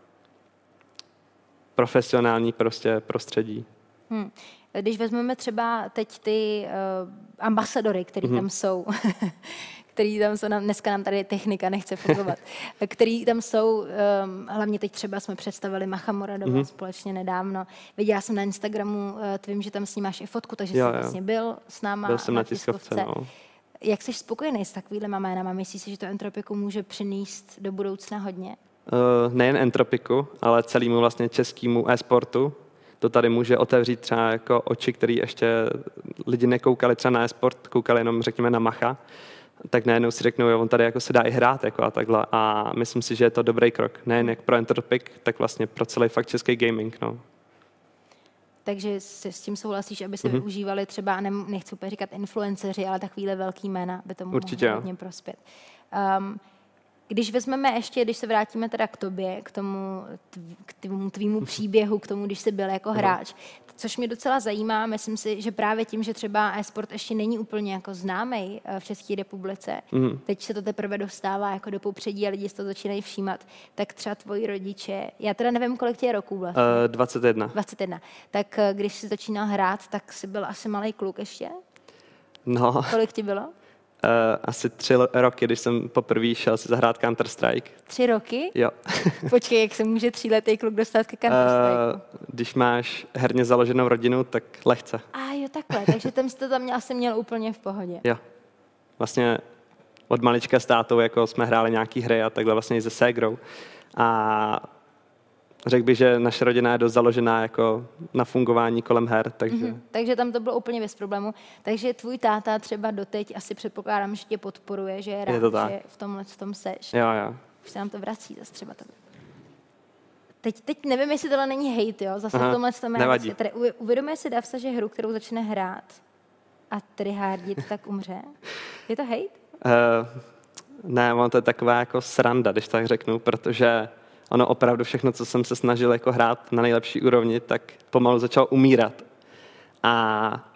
profesionální prostě prostředí. Hmm. Když vezmeme třeba teď ty uh, ambasadory, který mm-hmm. tam jsou, který tam jsou, nám, dneska nám tady technika nechce fungovat, který tam jsou, um, hlavně teď třeba jsme představili Macha Moradova mm-hmm. společně nedávno. Viděla jsem na Instagramu, uh, tvím, že tam s ním máš i fotku, takže jo, jsi jo. vlastně byl s náma Byl jsem na tiskovce, tiskovce. no. Jak jsi spokojený s takovými jménama? Myslíš si, že to Entropiku může přinést do budoucna hodně? Uh, nejen Entropiku, ale celému vlastně českému e-sportu, to tady může otevřít třeba jako oči, které ještě lidi nekoukali třeba na e-sport, koukali jenom řekněme na Macha, tak najednou si řeknou, jo, on tady jako se dá i hrát jako a takhle. A myslím si, že je to dobrý krok. Nejen jak pro Entropic, tak vlastně pro celý fakt český gaming. No. Takže se s tím souhlasíš, aby se mm-hmm. využívali třeba, ne, nechci úplně říkat influenceři, ale takovýhle velký jména by to mohlo hodně prospět. Um, když vezmeme ještě, když se vrátíme teda k tobě, k tomu k tvýmu, tvýmu příběhu, k tomu, když jsi byl jako hráč, což mě docela zajímá, myslím si, že právě tím, že třeba e-sport ještě není úplně jako známý eh, v České republice, mm. teď se to teprve dostává jako do popředí a lidi si to začínají všímat, tak třeba tvoji rodiče, já teda nevím, kolik tě je roků vlastně. Uh, 21. 21. Tak eh, když jsi začínal hrát, tak jsi byl asi malý kluk ještě? No. Kolik ti bylo? Uh, asi tři roky, když jsem poprvé šel si zahrát Counter-Strike. Tři roky? Jo. Počkej, jak se může tříletý kluk dostat ke Counter-Strike? Uh, když máš herně založenou rodinu, tak lehce. A jo, takhle, takže tam jsi to tam asi měl úplně v pohodě. Jo. Vlastně od malička s tátou jako jsme hráli nějaký hry a takhle vlastně i se ségrou. A řekl bych, že naše rodina je dost založená jako na fungování kolem her, takže... Mm-hmm. Takže tam to bylo úplně bez problému. Takže tvůj táta třeba doteď asi předpokládám, že tě podporuje, že je rád, je to tak. že v tomhle v tom seš. Jo, jo. Už se nám to vrací zase třeba to. Teď, teď nevím, jestli tohle není hate, jo? Zase Aha, v tomhle tom nevadí. Tady uvědomuje si Davsa, že hru, kterou začne hrát a tryhardit, tak umře. Je to hate? Uh, ne, on to je taková jako sranda, když tak řeknu, protože ono opravdu všechno, co jsem se snažil jako hrát na nejlepší úrovni, tak pomalu začal umírat. A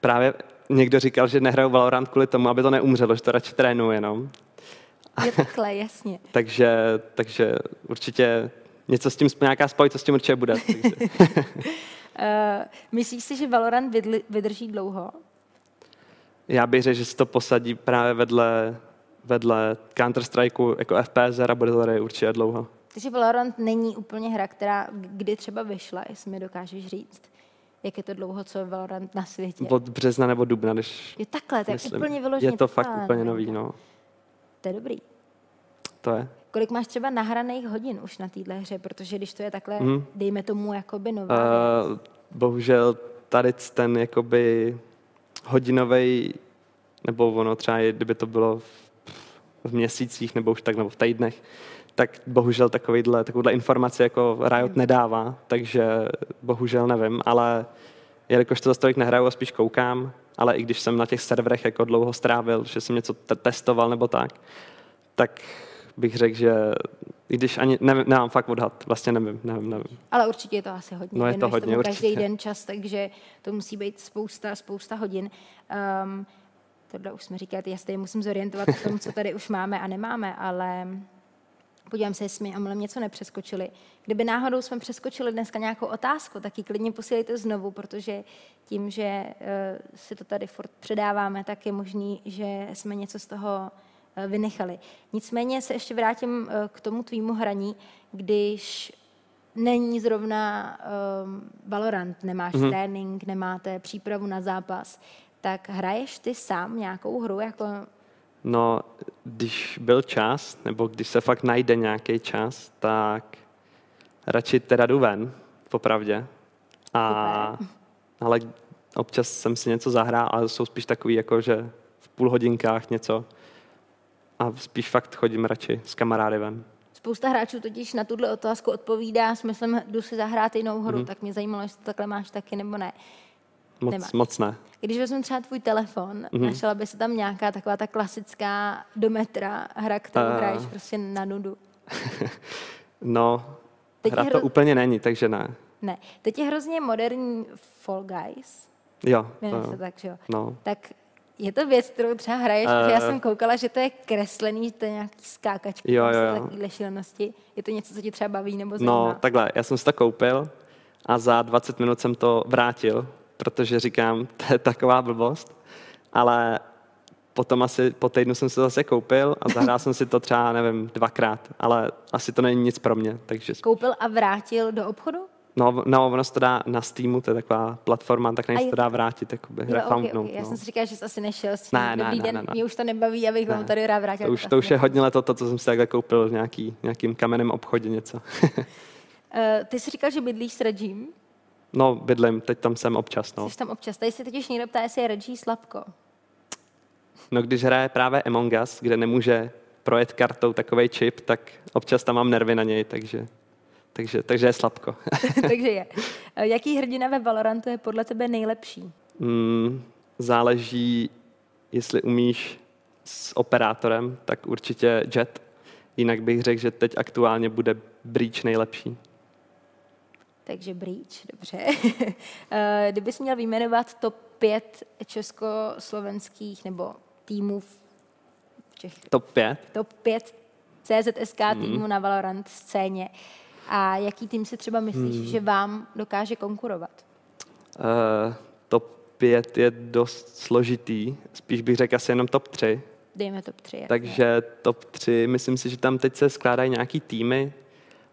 právě někdo říkal, že nehraju Valorant kvůli tomu, aby to neumřelo, že to radši trénuju jenom. Je takhle, jasně. takže, takže určitě něco s tím, nějaká spojitost s tím určitě bude. uh, myslíš si, že Valorant vydrží dlouho? Já bych řekl, že se to posadí právě vedle vedle Counter-Strikeu jako FPS a bude to určitě dlouho. Takže Valorant není úplně hra, která kdy třeba vyšla, jestli mi dokážeš říct. Jak je to dlouho, co je Valorant na světě? Od března nebo dubna, když Je takhle, tak myslím. úplně vyloženě. Je to fakt úplně nový, no. To je dobrý. To je. Kolik máš třeba nahraných hodin už na téhle hře? Protože když to je takhle, mm. dejme tomu, jakoby nová uh, Bohužel tady ten jakoby hodinový, nebo ono třeba, kdyby to bylo v měsících nebo už tak nebo v týdnech, tak bohužel takovýhle, takovouhle informaci jako Riot nedává, takže bohužel nevím, ale jelikož to za tolik nehraju a spíš koukám, ale i když jsem na těch serverech jako dlouho strávil, že jsem něco te- testoval nebo tak, tak bych řekl, že i když ani nevím, nemám fakt odhad, vlastně nevím, nevím, nevím. Ale určitě je to asi hodně. No je to hodně, určitě. každý den čas, takže to musí být spousta, spousta hodin. Um, tohle už jsme říkali, já se tady musím zorientovat v tom, co tady už máme a nemáme, ale podívám se, jestli mi omylem něco nepřeskočili. Kdyby náhodou jsme přeskočili dneska nějakou otázku, tak ji klidně posílejte znovu, protože tím, že uh, si to tady furt předáváme, tak je možný, že jsme něco z toho uh, vynechali. Nicméně se ještě vrátím uh, k tomu tvýmu hraní, když není zrovna um, Valorant, nemáš mm-hmm. trénink, nemáte přípravu na zápas tak hraješ ty sám nějakou hru? Jako... No, když byl čas, nebo když se fakt najde nějaký čas, tak radši teda jdu ven, popravdě. A, ale občas jsem si něco zahrál, ale jsou spíš takový, jako že v půl hodinkách něco. A spíš fakt chodím radši s kamarády ven. Spousta hráčů totiž na tuhle otázku odpovídá smyslem, jdu si zahrát jinou hru, mm-hmm. tak mě zajímalo, jestli to takhle máš taky nebo ne. Moc, Nemáš. moc ne. Když vezmu třeba tvůj telefon, mm-hmm. našla by se tam nějaká taková ta klasická do metra hra, kterou uh... hraješ prostě na nudu? no, Teď hra hro... to úplně není, takže ne. Ne. Teď je hrozně moderní Fall Guys. Jo. to, se tak, že jo. No. Tak je to věc, kterou třeba hraješ, uh, já jsem koukala, že to je kreslený, že to je nějaký skákačky, jo, jo, jo. takovýhle šílenosti. Je to něco, co ti třeba baví nebo no, zajímá? No, takhle, já jsem si to koupil a za 20 minut jsem to vrátil, protože říkám, to je taková blbost, ale potom asi po týdnu jsem se zase koupil a zahrál jsem si to třeba, nevím, dvakrát, ale asi to není nic pro mě. Takže... Koupil a vrátil do obchodu? No, no, ono se to dá na Steamu, to je taková platforma, tak nejsi to dá vrátit, jakoby, jo, okay, okay. Já no. jsem si říkala, že jsi asi nešel s tím. Ne, ne, ne, den, ne, ne. mě už to nebaví, abych ne. vám tady rád vrátil. To už, to už je hodně leto, to, co jsem si takhle koupil v nějaký, nějakým kamenném obchodě něco. uh, ty jsi říkal, že bydlíš s Regím? No, bydlím, teď tam jsem občas. No. Jsi tam občas. Tady se totiž někdo ptá, jestli je Reggie Slabko. No, když hraje právě Among Us, kde nemůže projet kartou takový čip, tak občas tam mám nervy na něj, takže, takže, takže je slabko. takže je. Jaký hrdina ve Valorantu je podle tebe nejlepší? Mm, záleží, jestli umíš s operátorem, tak určitě Jet. Jinak bych řekl, že teď aktuálně bude Breach nejlepší. Takže Breach, dobře. Eh, kdybys měl vyjmenovat top 5 československých nebo týmů v Čech... Top 5? Top 5 CZSK mm. týmů na Valorant scéně. A jaký tým si třeba myslíš, mm. že vám dokáže konkurovat? Uh, top 5 je dost složitý. Spíš bych řekl asi jenom top 3. Dejme top 3. Jasně. Takže top 3, myslím si, že tam teď se skládají nějaký týmy,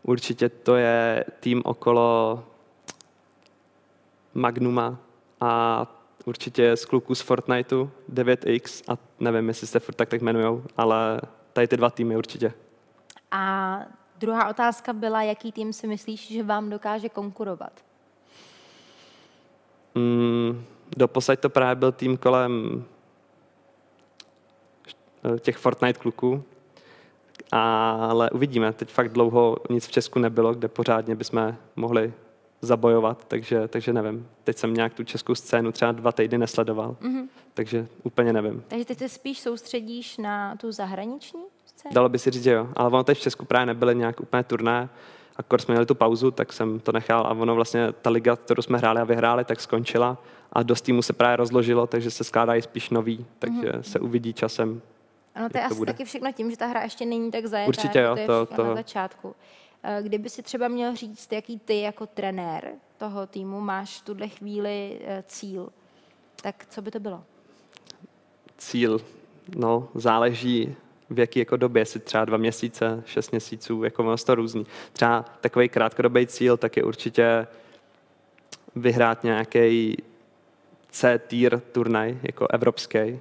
Určitě to je tým okolo Magnuma a určitě z kluků z Fortniteu 9X a nevím, jestli se furt tak tak jmenujou, ale tady ty dva týmy určitě. A druhá otázka byla, jaký tým si myslíš, že vám dokáže konkurovat? Mm, doposaď to právě byl tým kolem těch Fortnite kluků, ale uvidíme. Teď fakt dlouho nic v Česku nebylo, kde pořádně bychom mohli zabojovat, takže, takže nevím. Teď jsem nějak tu českou scénu třeba dva týdny nesledoval, mm-hmm. takže úplně nevím. Takže teď se spíš soustředíš na tu zahraniční scénu? Dalo by si říct, že jo, ale ono teď v Česku právě nebyly nějak úplně turné, akor jsme měli tu pauzu, tak jsem to nechal a ono vlastně ta liga, kterou jsme hráli a vyhráli, tak skončila a dost týmu se právě rozložilo, takže se skládají spíš nový, takže mm-hmm. se uvidí časem. Ano, to je asi bude. taky všechno tím, že ta hra ještě není tak zajetá, Určitě, jo, to, to, to, na začátku. Eh, kdyby si třeba měl říct, jaký ty jako trenér toho týmu máš v tuhle chvíli eh, cíl, tak co by to bylo? Cíl, no, záleží v jaký jako době, jestli třeba dva měsíce, šest měsíců, jako ono to různý. Třeba takový krátkodobý cíl, tak je určitě vyhrát nějaký C-tier turnaj, jako evropský,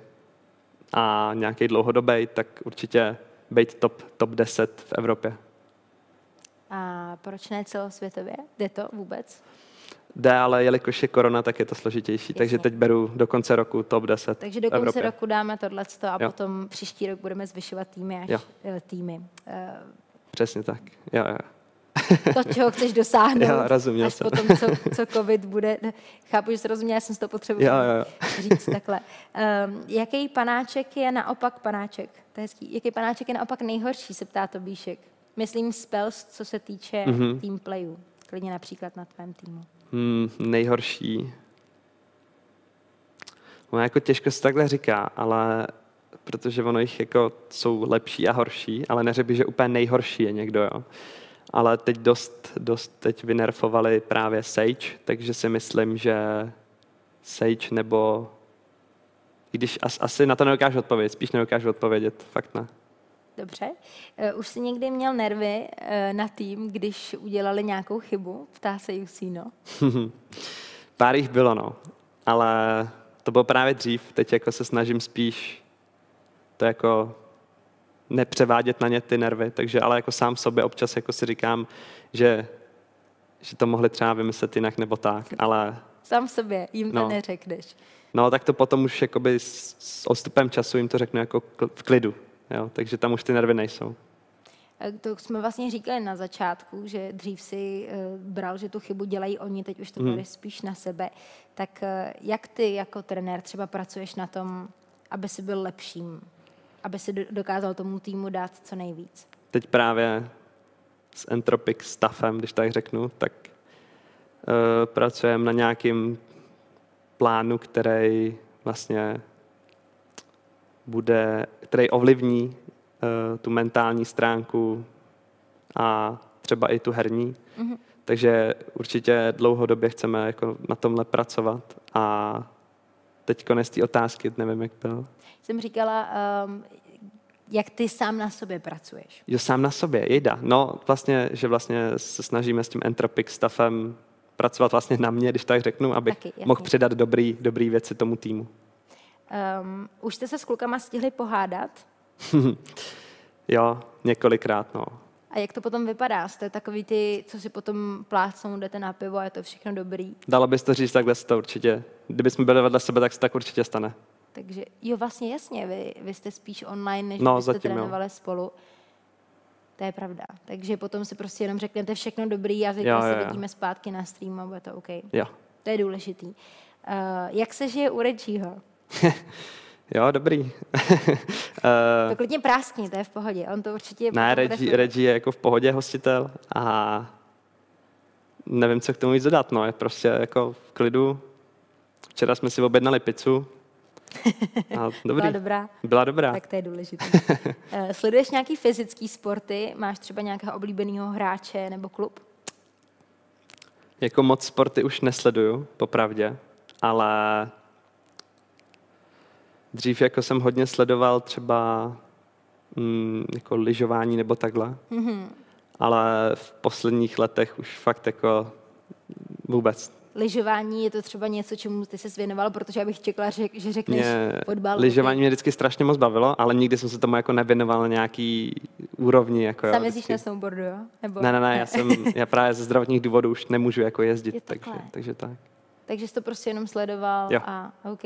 a nějaký dlouhodobý, tak určitě být top, top 10 v Evropě. A proč ne celosvětově? Jde to vůbec? Jde, ale jelikož je korona, tak je to složitější. Jasně. Takže teď beru do konce roku top 10 Takže do konce roku dáme tohle a jo. potom příští rok budeme zvyšovat týmy až jo. Eh, týmy. Uh, Přesně tak. Jo, jo. to, čeho chceš dosáhnout. Jo, rozuměl až jsem. potom, co, co covid bude. Chápu, že jsi rozuměl, já jsem to potřeboval jo, jo, jo. říct takhle. Um, jaký panáček je naopak panáček? To je hezký. Jaký panáček je naopak nejhorší, se ptá Tobíšek. Myslím spells, co se týče mm-hmm. team playů. Klidně například na tvém týmu. Hmm, nejhorší. No, jako těžko se takhle říká, ale protože ono jich jako jsou lepší a horší, ale neřekl bych, že úplně nejhorší je někdo, jo. Ale teď dost, dost teď vynerfovali právě Sage, takže si myslím, že Sage nebo když asi na to nedokážu odpovědět, spíš nedokážu odpovědět, fakt ne. Dobře. Uh, už jsi někdy měl nervy uh, na tým, když udělali nějakou chybu? Ptá se Jusíno. Pár jich bylo, no. Ale to bylo právě dřív. Teď jako se snažím spíš to jako nepřevádět na ně ty nervy. Takže ale jako sám sobě občas jako si říkám, že, že to mohli třeba vymyslet jinak nebo tak, ale... Sám sobě jim to no. neřekneš. No, tak to potom už jakoby s, s odstupem času jim to řeknu jako v klidu. Jo? Takže tam už ty nervy nejsou. To jsme vlastně říkali na začátku, že dřív si uh, bral, že tu chybu dělají oni, teď už to hmm. spíš na sebe. Tak uh, jak ty jako trenér třeba pracuješ na tom, aby si byl lepším, aby si dokázal tomu týmu dát co nejvíc? Teď právě s Entropic staffem, když tak řeknu, tak uh, pracujeme na nějakým plánu, který vlastně bude, který ovlivní uh, tu mentální stránku a třeba i tu herní. Mm-hmm. Takže určitě dlouhodobě chceme jako na tomhle pracovat a teď konec té otázky, nevím, jak byl. Jsem říkala, um, jak ty sám na sobě pracuješ. Jo, sám na sobě, jejda. No, vlastně, že vlastně se snažíme s tím entropic staffem pracovat vlastně na mě, když tak řeknu, abych Taky, mohl přidat dobrý, dobrý věci tomu týmu. Um, už jste se s klukama stihli pohádat? jo, několikrát, no. A jak to potom vypadá? Jste takový ty, co si potom plácnou, jdete na pivo a je to všechno dobrý? Dalo bys to říct, takhle se to určitě. Kdyby jsme byli vedle sebe, tak se tak určitě stane. Takže jo, vlastně jasně, vy, vy jste spíš online, než no, byste zatím, trénovali jo. spolu. To je pravda. Takže potom si prostě jenom řeknete všechno dobrý a zítra se vidíme zpátky na streamu a bude to OK. Jo. To je důležitý. Uh, jak se žije u Regího? jo, dobrý. uh, to klidně práskni, to je v pohodě. On to určitě... Ne, Reggie, Reggie je jako v pohodě hostitel a nevím, co k tomu víc dodat. No. Je prostě jako v klidu. Včera jsme si objednali pizzu, a dobrý. Byla dobrá? Byla dobrá. Tak to je důležité. Eh, sleduješ nějaký fyzický sporty? Máš třeba nějakého oblíbeného hráče nebo klub? Jako moc sporty už nesleduju, popravdě, ale dřív jako jsem hodně sledoval třeba mm, jako lyžování nebo takhle. Mm-hmm. Ale v posledních letech už fakt jako vůbec lyžování je to třeba něco, čemu ty se věnoval, protože já bych čekala, že, že řekneš mě, fotbal. Lyžování mě vždycky strašně moc bavilo, ale nikdy jsem se tomu jako nevěnoval na nějaký úrovni. Jako Sam jezdíš na snowboardu, jo? Nebo... Ne, ne, ne, já, jsem, já právě ze zdravotních důvodů už nemůžu jako jezdit, takže, takže tak. Takže jsi to prostě jenom sledoval jo. a OK.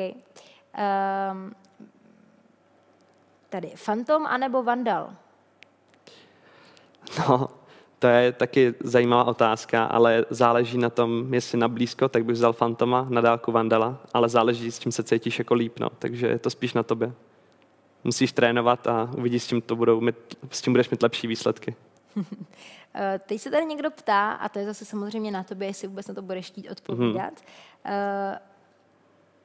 Um, tady, Fantom anebo Vandal? No, to je taky zajímavá otázka, ale záleží na tom, jestli na blízko, tak bych vzal Fantoma, na dálku Vandala, ale záleží, s čím se cítíš jako líp, no. takže je to spíš na tobě. Musíš trénovat a uvidíš, s čím, to budou mít, s čím budeš mít lepší výsledky. Eh, teď se tady někdo ptá, a to je zase samozřejmě na tobě, jestli vůbec na to budeš chtít odpovídat, mm-hmm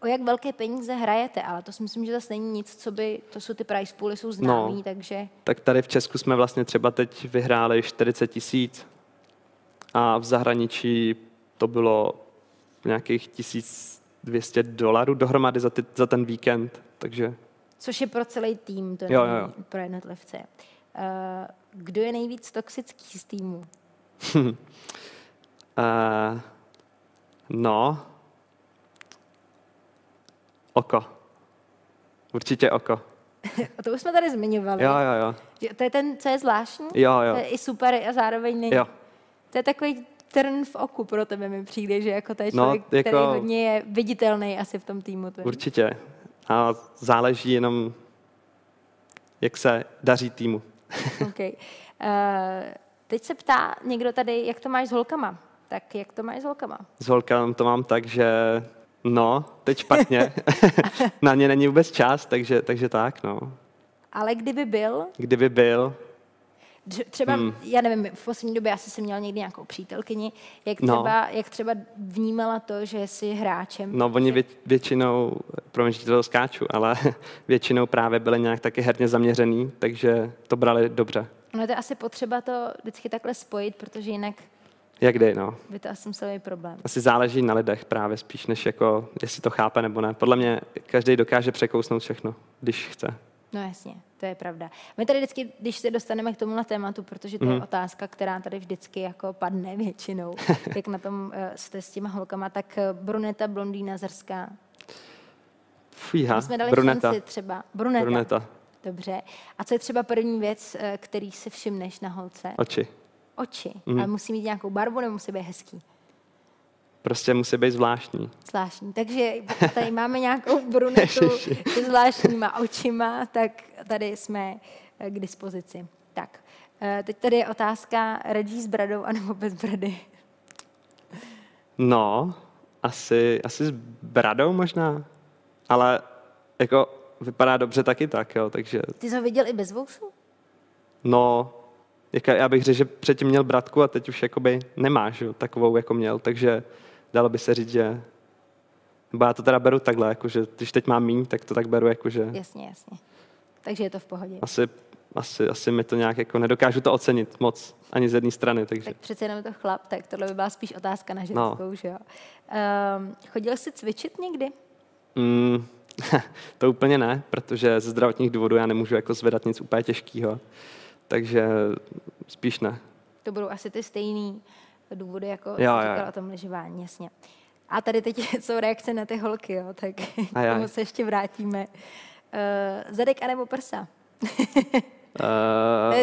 o jak velké peníze hrajete, ale to si myslím, že zase není nic, co by, to jsou ty price pooly, jsou známý, no, takže... Tak tady v Česku jsme vlastně třeba teď vyhráli 40 tisíc a v zahraničí to bylo nějakých 1200 dolarů dohromady za, ty, za ten víkend, takže... Což je pro celý tým, to jo, jo, pro jednotlivce. Uh, kdo je nejvíc toxický z týmu? uh, no, Oko. Určitě oko. A to už jsme tady zmiňovali. Jo, jo, jo. To je ten, co je zvláštní? Jo, jo. To je i super a zároveň není. Jo. To je takový trn v oku pro tebe mi přijde, že jako to je no, člověk, no, jako... který hodně je viditelný asi v tom týmu. To Určitě. A záleží jenom, jak se daří týmu. okay. uh, teď se ptá někdo tady, jak to máš s holkama. Tak jak to máš s holkama? S holkama to mám tak, že No, teď špatně. Na ně není vůbec čas, takže, takže tak, no. Ale kdyby byl? Kdyby byl. Třeba, hmm. já nevím, v poslední době asi jsem měl někdy nějakou přítelkyni, jak no. třeba, no. jak třeba vnímala to, že jsi hráčem. No, oni vě, většinou, promiň, že to skáču, ale většinou právě byli nějak taky herně zaměřený, takže to brali dobře. No to je asi potřeba to vždycky takhle spojit, protože jinak jak kdy, no. By to asi musel být problém. Asi záleží na lidech právě spíš, než jako, jestli to chápe nebo ne. Podle mě každý dokáže překousnout všechno, když chce. No jasně, to je pravda. My tady vždycky, když se dostaneme k tomu tématu, protože to mm. je mhm. otázka, která tady vždycky jako padne většinou, jak na tom uh, jste s těma holkama, tak eh, bruneta, blondýna, zrská. Fíha, My jsme dali bruneta. šanci třeba. Bruneta. bruneta. Dobře. A co je třeba první věc, eh, který si všimneš na holce? Oči oči. Mm. Ale musí mít nějakou barvu nebo musí být hezký? Prostě musí být zvláštní. Zvláštní. Takže tady máme nějakou brunetu s zvláštníma očima, tak tady jsme eh, k dispozici. Tak, eh, teď tady je otázka, radí s bradou anebo bez brady? No, asi, asi s bradou možná, ale jako vypadá dobře taky tak, jo, takže... Ty jsi ho viděl i bez vousu? No, Jaka, já bych řekl, že předtím měl bratku a teď už jakoby nemáš jo, takovou, jako měl, takže dalo by se říct, že nebo já to teda beru takhle, jako, že když teď mám míň, tak to tak beru, jako, že... Jasně, jasně. Takže je to v pohodě. Asi, asi, asi mi to nějak jako nedokážu to ocenit moc, ani z jedné strany. Takže... Tak přece jenom je to chlap, tak tohle by byla spíš otázka na ženskou, no. že jo. Um, chodil jsi cvičit někdy? Mm, to úplně ne, protože ze zdravotních důvodů já nemůžu jako zvedat nic úplně těžkého takže spíš ne. To budou asi ty stejný důvody, jako jo, jo, jo. o tom lyžování, jasně. A tady teď jsou reakce na ty holky, jo, tak a k tomu se ještě vrátíme. Uh, zadek anebo prsa?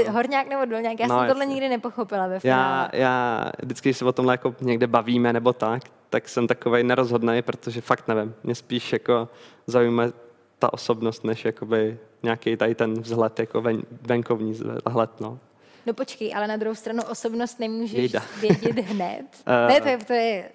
Uh, Horňák nebo dolňák? Já no, jsem tohle jasně. nikdy nepochopila ve finále. Já, já vždycky, když se o tomhle jako někde bavíme nebo tak, tak jsem takovej nerozhodný, protože fakt nevím. Mě spíš jako zajímá ta osobnost, než jakoby nějaký tady ten vzhled, jako ven, venkovní vzhled, no. No počkej, ale na druhou stranu osobnost nemůžeš Jejda. vědět hned. ne, to je, to je,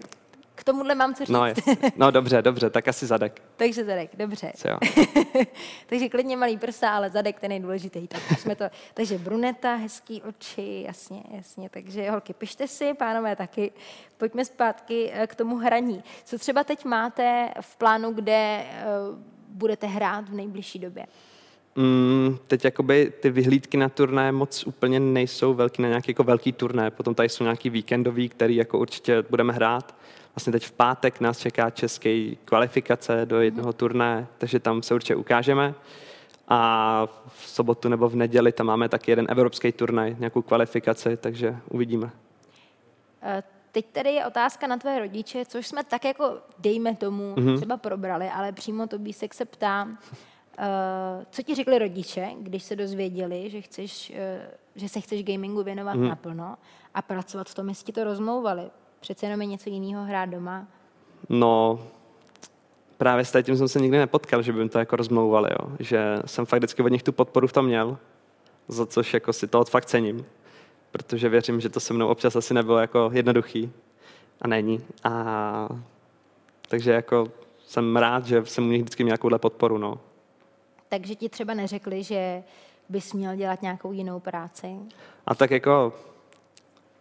k tomuhle mám co no, říct. No, no dobře, dobře, tak asi zadek. Takže zadek, dobře. jo. takže klidně malý prsa, ale zadek ten nejdůležitější. Tak jsme to, takže bruneta, hezký oči, jasně, jasně. Takže holky, pište si, pánové taky. Pojďme zpátky eh, k tomu hraní. Co třeba teď máte v plánu, kde uh, budete hrát v nejbližší době? Mm, teď jakoby ty vyhlídky na turné moc úplně nejsou velký na nějaký jako velký turné. Potom tady jsou nějaký víkendový, který jako určitě budeme hrát. Vlastně teď v pátek nás čeká český kvalifikace do jednoho mm. turné, takže tam se určitě ukážeme. A v sobotu nebo v neděli tam máme taky jeden evropský turnaj, nějakou kvalifikaci, takže uvidíme. Teď tady je otázka na tvé rodiče, což jsme tak jako, dejme tomu, mm-hmm. třeba probrali, ale přímo to Bísek se ptá, uh, co ti řekli rodiče, když se dozvěděli, že, chceš, uh, že se chceš gamingu věnovat mm-hmm. naplno a pracovat v tom, jestli ti to rozmlouvali. Přece jenom je něco jiného hrát doma. No, právě s tím jsem se nikdy nepotkal, že by mi to jako rozmlouvali, jo. že jsem fakt vždycky od nich tu podporu v tom měl, za což jako si to fakt cením protože věřím, že to se mnou občas asi nebylo jako jednoduchý a není. A takže jako jsem rád, že jsem u nich vždycky měl nějakouhle podporu. No. Takže ti třeba neřekli, že bys měl dělat nějakou jinou práci? A tak jako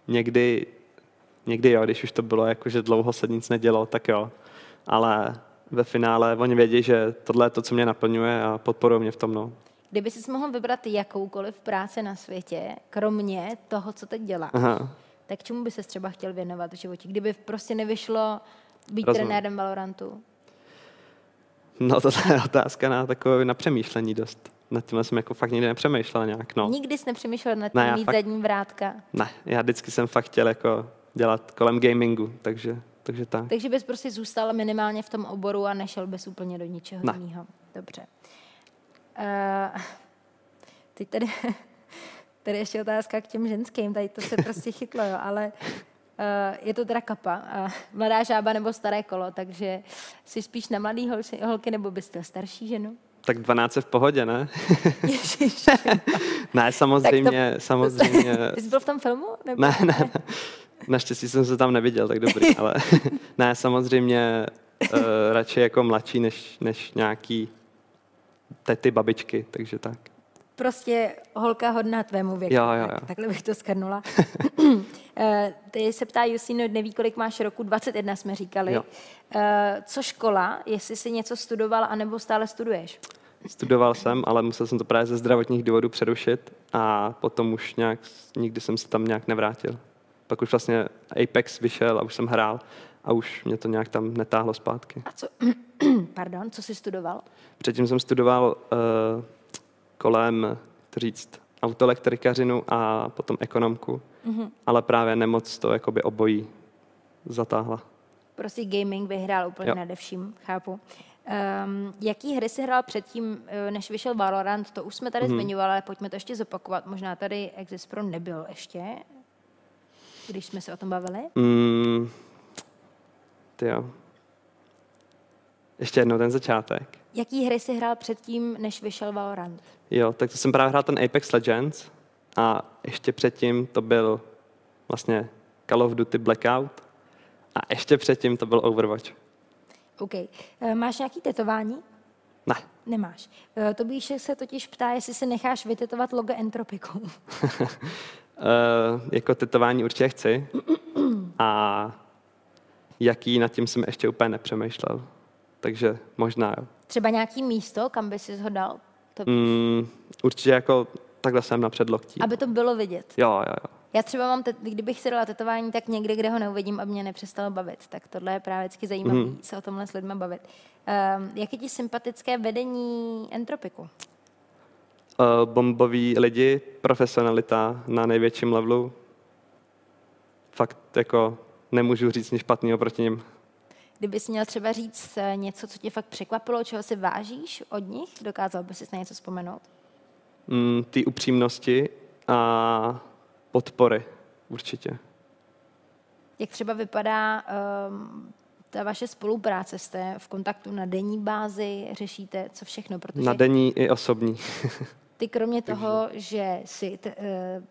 někdy, někdy jo, když už to bylo jako, že dlouho se nic nedělo, tak jo. Ale ve finále oni vědí, že tohle je to, co mě naplňuje a podporují mě v tom. No. Kdyby jsi mohl vybrat jakoukoliv práci na světě, kromě toho, co teď děláš, Aha. tak čemu by se třeba chtěl věnovat v životě? Kdyby prostě nevyšlo být Rozumím. trenérem Valorantu? No to je otázka na takové na přemýšlení dost. Nad tím jsem jako fakt nikdy nepřemýšlel nějak. No. Nikdy jsi nepřemýšlel nad tím ne, mít fakt, zadní vrátka? Ne, já vždycky jsem fakt chtěl jako dělat kolem gamingu, takže, takže tak. Takže bys prostě zůstal minimálně v tom oboru a nešel bys úplně do ničeho jiného. Dobře. Uh, teď tady, tady ještě otázka k těm ženským, tady to se prostě chytlo, jo, ale uh, je to teda kapa, uh, mladá žába nebo staré kolo, takže jsi spíš na mladý holky, holky nebo byste starší ženu? Tak 12 v pohodě, ne? ne, samozřejmě, to, samozřejmě. Ty jsi byl v tom filmu? Nebo? Ne, ne, ne. Naštěstí jsem se tam neviděl, tak dobrý, ale ne, samozřejmě uh, radši jako mladší než, než nějaký tety, babičky, takže tak. Prostě holka hodná tvému věku. Jo, jo, jo. Tak, takhle bych to skrnula. Eh, Teď se ptá Jusino, neví, kolik máš roku, 21 jsme říkali. Jo. Eh, co škola, jestli jsi něco studoval, anebo stále studuješ? Studoval jsem, ale musel jsem to právě ze zdravotních důvodů přerušit a potom už nějak, nikdy jsem se tam nějak nevrátil. Pak už vlastně Apex vyšel a už jsem hrál a už mě to nějak tam netáhlo zpátky. A co, pardon, co jsi studoval? Předtím jsem studoval uh, kolem, to říct, autoelektrikařinu a potom ekonomku, mm-hmm. ale právě nemoc to jakoby obojí zatáhla. Prostě gaming vyhrál úplně jo. nade vším, chápu. Um, jaký hry jsi hrál předtím, eh, než vyšel Valorant? To už jsme tady mm-hmm. zmiňovali, ale pojďme to ještě zopakovat. Možná tady Exis Pro nebyl ještě, když jsme se o tom bavili. Mm, ty jo. Ještě jednou ten začátek. Jaký hry jsi hrál předtím, než vyšel Valorant? Jo, tak to jsem právě hrál ten Apex Legends a ještě předtím to byl vlastně Call of Duty Blackout a ještě předtím to byl Overwatch. OK. Eh, máš nějaký tetování? Ne. Nemáš. Eh, to bych se totiž ptá, jestli si necháš vytetovat logo Entropiku. uh, jako tetování určitě chci. A jaký, nad tím jsem ještě úplně nepřemýšlel. Takže možná jo. Třeba nějaký místo, kam by si ho dal? To mm, určitě jako takhle jsem na předloktí. Aby to bylo vidět. Jo, jo, jo. Já třeba mám, te- kdybych si dala tetování, tak někde, kde ho neuvidím, aby mě nepřestalo bavit. Tak tohle je právě vždycky zajímavé mm. se o tomhle s lidmi bavit. Um, jak je ti sympatické vedení Entropiku? Uh, bomboví lidi, profesionalita na největším levelu. Fakt jako nemůžu říct nic špatného proti ním. Kdybys měl třeba říct eh, něco, co tě fakt překvapilo, čeho si vážíš od nich, dokázal bys si na něco vzpomenout? Mm, ty upřímnosti a podpory určitě. Jak třeba vypadá um, ta vaše spolupráce? Jste v kontaktu na denní bázi, řešíte co všechno? Protože na denní i osobní. ty kromě toho, že jsi t, uh,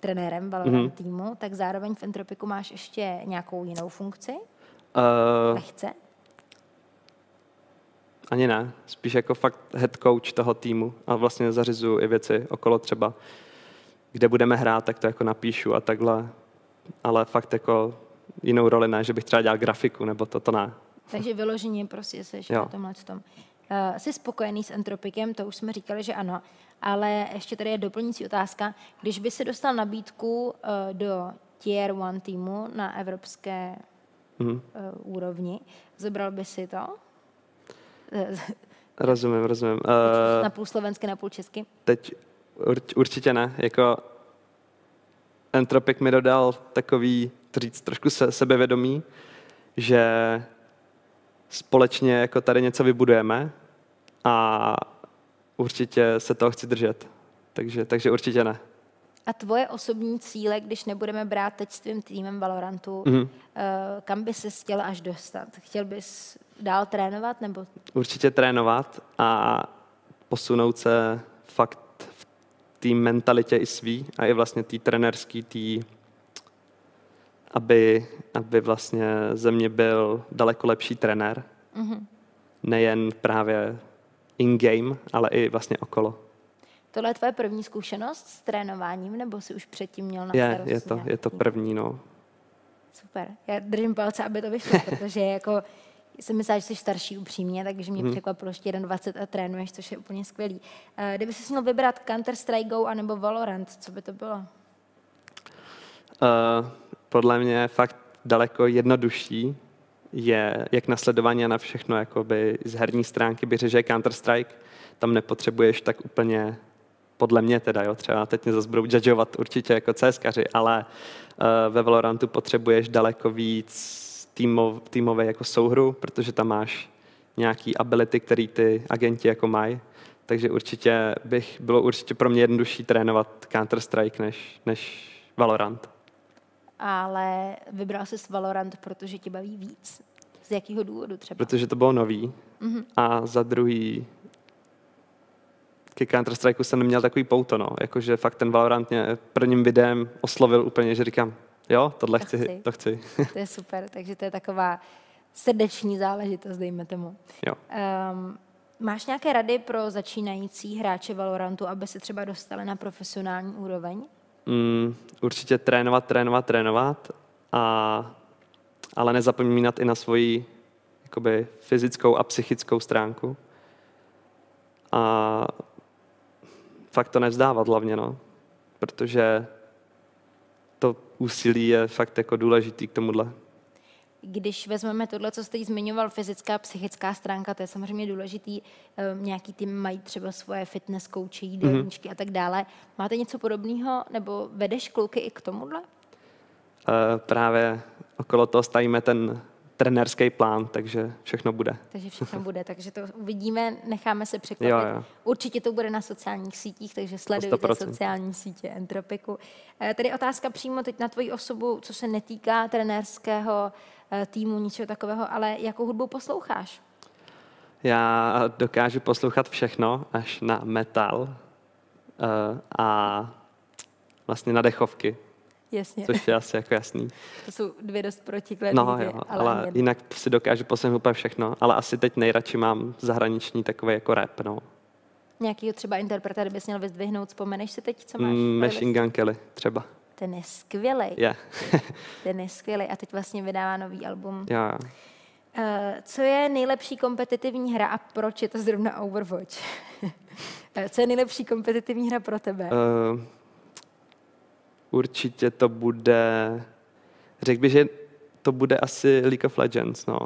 trenérem Valorant mm-hmm. týmu, tak zároveň v Entropiku máš ještě nějakou jinou funkci? Uh, Lehce? Ani ne, spíš jako fakt head coach toho týmu a vlastně zařizuju i věci okolo třeba, kde budeme hrát, tak to jako napíšu a takhle, ale fakt jako jinou roli ne, že bych třeba dělal grafiku, nebo to, to ne. Takže vyloženě prostě jsi jo. na tomhle tom. Uh, jsi spokojený s Entropikem, to už jsme říkali, že ano, ale ještě tady je doplňující otázka. Když by se dostal nabídku uh, do Tier 1 týmu na evropské mm-hmm. úrovni. Zobral by si to? rozumím, rozumím. Uh, na půl slovensky, na půl česky? Teď urč, určitě ne. Jako Entropik mi dodal takový, to říct, trošku se, sebevědomí, že společně jako tady něco vybudujeme a určitě se toho chci držet. Takže, takže určitě ne. A tvoje osobní cíle, když nebudeme brát teď s tvým týmem Valorantu, mm-hmm. kam by se chtěl až dostat? Chtěl bys dál trénovat? nebo? Určitě trénovat a posunout se fakt v té mentalitě i svý a i vlastně té trenerský, tý, aby, aby vlastně ze mě byl daleko lepší trenér. Mm-hmm. Nejen právě in-game, ale i vlastně okolo. Tohle je tvoje první zkušenost s trénováním, nebo jsi už předtím měl na je, je to, je to první, no. Super. Já držím palce, aby to vyšlo, protože jako jsem myslela, že jsi starší upřímně, takže mě hmm. překvapilo, že 21 a trénuješ, což je úplně skvělý. Uh, kdyby jsi měl vybrat Counter-Strike Go anebo Valorant, co by to bylo? Uh, podle mě fakt daleko jednodušší je jak nasledování a na všechno, jakoby z herní stránky by že Counter-Strike, tam nepotřebuješ tak úplně podle mě teda, jo, třeba teď mě zase budou judgeovat určitě jako CSkaři, ale uh, ve Valorantu potřebuješ daleko víc týmov, týmové jako souhru, protože tam máš nějaký ability, který ty agenti jako mají. Takže určitě bych, bylo určitě pro mě jednodušší trénovat Counter-Strike než, než Valorant. Ale vybral jsi Valorant, protože ti baví víc. Z jakého důvodu třeba? Protože to bylo nový. Mm-hmm. A za druhý, ke Counter Strikeu jsem neměl takový pouto, no. Jakože fakt ten Valorant mě prvním videem oslovil úplně, že říkám, jo, tohle to chci, chci, to chci. To je super, takže to je taková srdeční záležitost, dejme tomu. Jo. Um, máš nějaké rady pro začínající hráče Valorantu, aby se třeba dostali na profesionální úroveň? Mm, určitě trénovat, trénovat, trénovat, a, ale nezapomínat i na svoji jakoby, fyzickou a psychickou stránku. A fakt to nevzdávat hlavně, no. Protože to úsilí je fakt jako důležitý k tomuhle. Když vezmeme tohle, co jste zmiňoval, fyzická a psychická stránka, to je samozřejmě důležitý. Ehm, nějaký tým mají třeba svoje fitness kouče, jídelníčky mm-hmm. a tak dále. Máte něco podobného, nebo vedeš kluky i k tomuhle? Uh, právě okolo toho stavíme ten trenérský plán, takže všechno bude. Takže všechno bude, takže to uvidíme, necháme se překvapit. Jo, jo. Určitě to bude na sociálních sítích, takže sledujte 100%. sociální sítě Entropiku. Eh, tady otázka přímo teď na tvoji osobu, co se netýká trenérského eh, týmu, ničeho takového, ale jakou hudbu posloucháš? Já dokážu poslouchat všechno, až na metal eh, a vlastně na dechovky. Jasně. Což je asi jako jasný. To jsou dvě dost protikladné. No jo, ale, ale jinak si dokážu posledně úplně všechno. Ale asi teď nejradši mám zahraniční takový jako rap, no. Nějakýho třeba interpreta, kdybys měl vyzdvihnout, vzpomeneš si teď, co máš? Mm, Machine Gun Kelly třeba. Ten je skvělý. Yeah. Ten je skvělý a teď vlastně vydává nový album. Jo. Uh, co je nejlepší kompetitivní hra a proč je to zrovna Overwatch? Eh, co je nejlepší kompetitivní hra pro tebe? Uh, určitě to bude, řekl bych, že to bude asi League of Legends, no.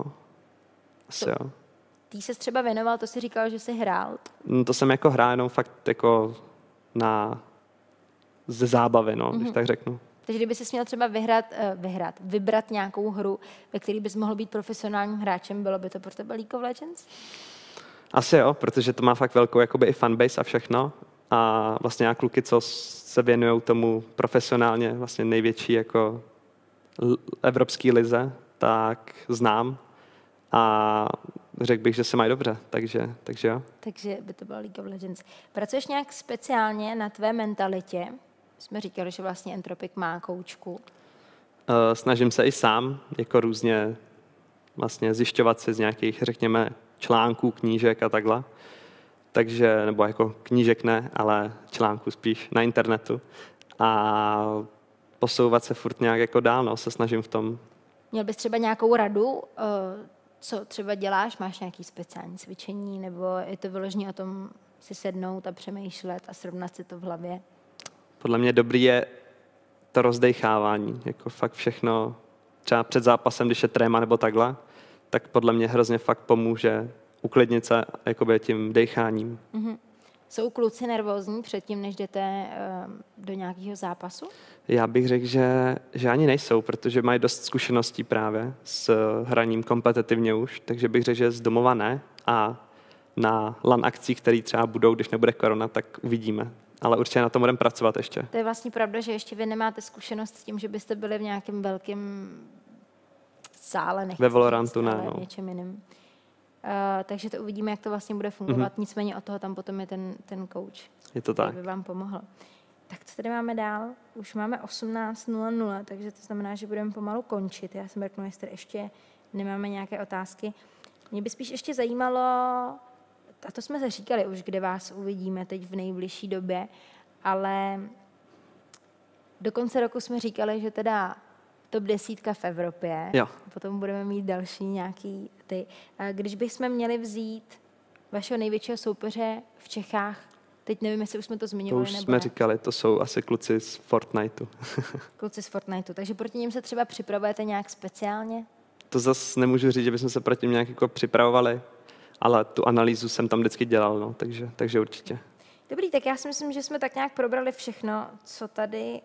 Asi to, jo. Ty se třeba věnoval, to si říkal, že jsi hrál? No, to jsem jako hrál jenom fakt jako na ze zábavy, no, mm-hmm. když mhm. tak řeknu. Takže kdyby si měl třeba vyhrát, uh, vyhrát, vybrat nějakou hru, ve které bys mohl být profesionálním hráčem, bylo by to pro tebe League of Legends? Asi jo, protože to má fakt velkou jakoby i fanbase a všechno. A vlastně já kluky, co se věnují tomu profesionálně, vlastně největší jako evropský lize, tak znám a řekl bych, že se mají dobře, takže, takže jo. Takže by to bylo League of Legends. Pracuješ nějak speciálně na tvé mentalitě? Jsme říkali, že vlastně Entropic má koučku. Uh, snažím se i sám, jako různě vlastně zjišťovat se z nějakých, řekněme, článků, knížek a takhle takže, nebo jako knížek ne, ale článku spíš na internetu. A posouvat se furt nějak jako dál, no, se snažím v tom. Měl bys třeba nějakou radu, eh, co třeba děláš? Máš nějaký speciální cvičení, nebo je to vyloženě o tom si sednout a přemýšlet a srovnat si to v hlavě? Podle mě dobrý je to rozdechávání, jako fakt všechno, třeba před zápasem, když je tréma nebo takhle, tak podle mě hrozně fakt pomůže uklidnit se jakoby tím decháním. Mm-hmm. Jsou kluci nervózní předtím, než jdete eh, do nějakého zápasu? Já bych řekl, že, že ani nejsou, protože mají dost zkušeností právě s hraním kompetitivně už, takže bych řekl, že z domova ne a na LAN akcích, které třeba budou, když nebude korona, tak uvidíme. Ale určitě na tom budeme pracovat ještě. To je vlastně pravda, že ještě vy nemáte zkušenost s tím, že byste byli v nějakém velkém sále. Ve Valorantu ne, no. něčem jiným. Uh, takže to uvidíme, jak to vlastně bude fungovat. Mm-hmm. Nicméně od toho tam potom je ten, ten coach. Je to tak. by vám pomohl. Tak co tady máme dál? Už máme 18.00, takže to znamená, že budeme pomalu končit. Já jsem mrknu, jestli ještě nemáme nějaké otázky. Mě by spíš ještě zajímalo, a to jsme se říkali už, kde vás uvidíme teď v nejbližší době, ale do konce roku jsme říkali, že teda top desítka v Evropě. Jo. Potom budeme mít další nějaký ty. Když bychom měli vzít vašeho největšího soupeře v Čechách, teď nevím, jestli už jsme to zmiňovali. To už nebo jsme ne. říkali, to jsou asi kluci z Fortniteu. kluci z Fortniteu, takže proti ním se třeba připravujete nějak speciálně? To zase nemůžu říct, že bychom se proti nějak jako připravovali, ale tu analýzu jsem tam vždycky dělal, no, takže, takže určitě. Dobrý, tak já si myslím, že jsme tak nějak probrali všechno, co tady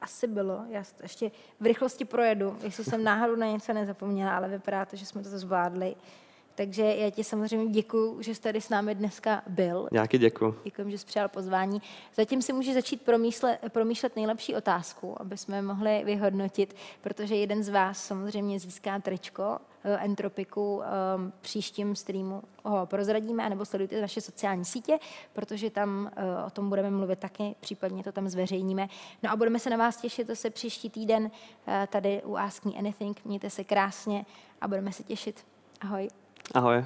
asi bylo. Já ještě v rychlosti projedu, jestli jsem náhodou na něco nezapomněla, ale vypadá to, že jsme to zvládli. Takže já ti samozřejmě děkuji, že jsi tady s námi dneska byl. Nějaký děkuji. Děkuji, že jsi přijal pozvání. Zatím si může začít promýšlet, promýšlet nejlepší otázku, aby jsme mohli vyhodnotit, protože jeden z vás samozřejmě získá tričko eh, Entropiku um, příštím streamu ho prozradíme, anebo sledujte naše sociální sítě, protože tam uh, o tom budeme mluvit taky, případně to tam zveřejníme. No a budeme se na vás těšit zase příští týden uh, tady u Ask Me Anything. Mějte se krásně a budeme se těšit. Ahoj. Ahoj.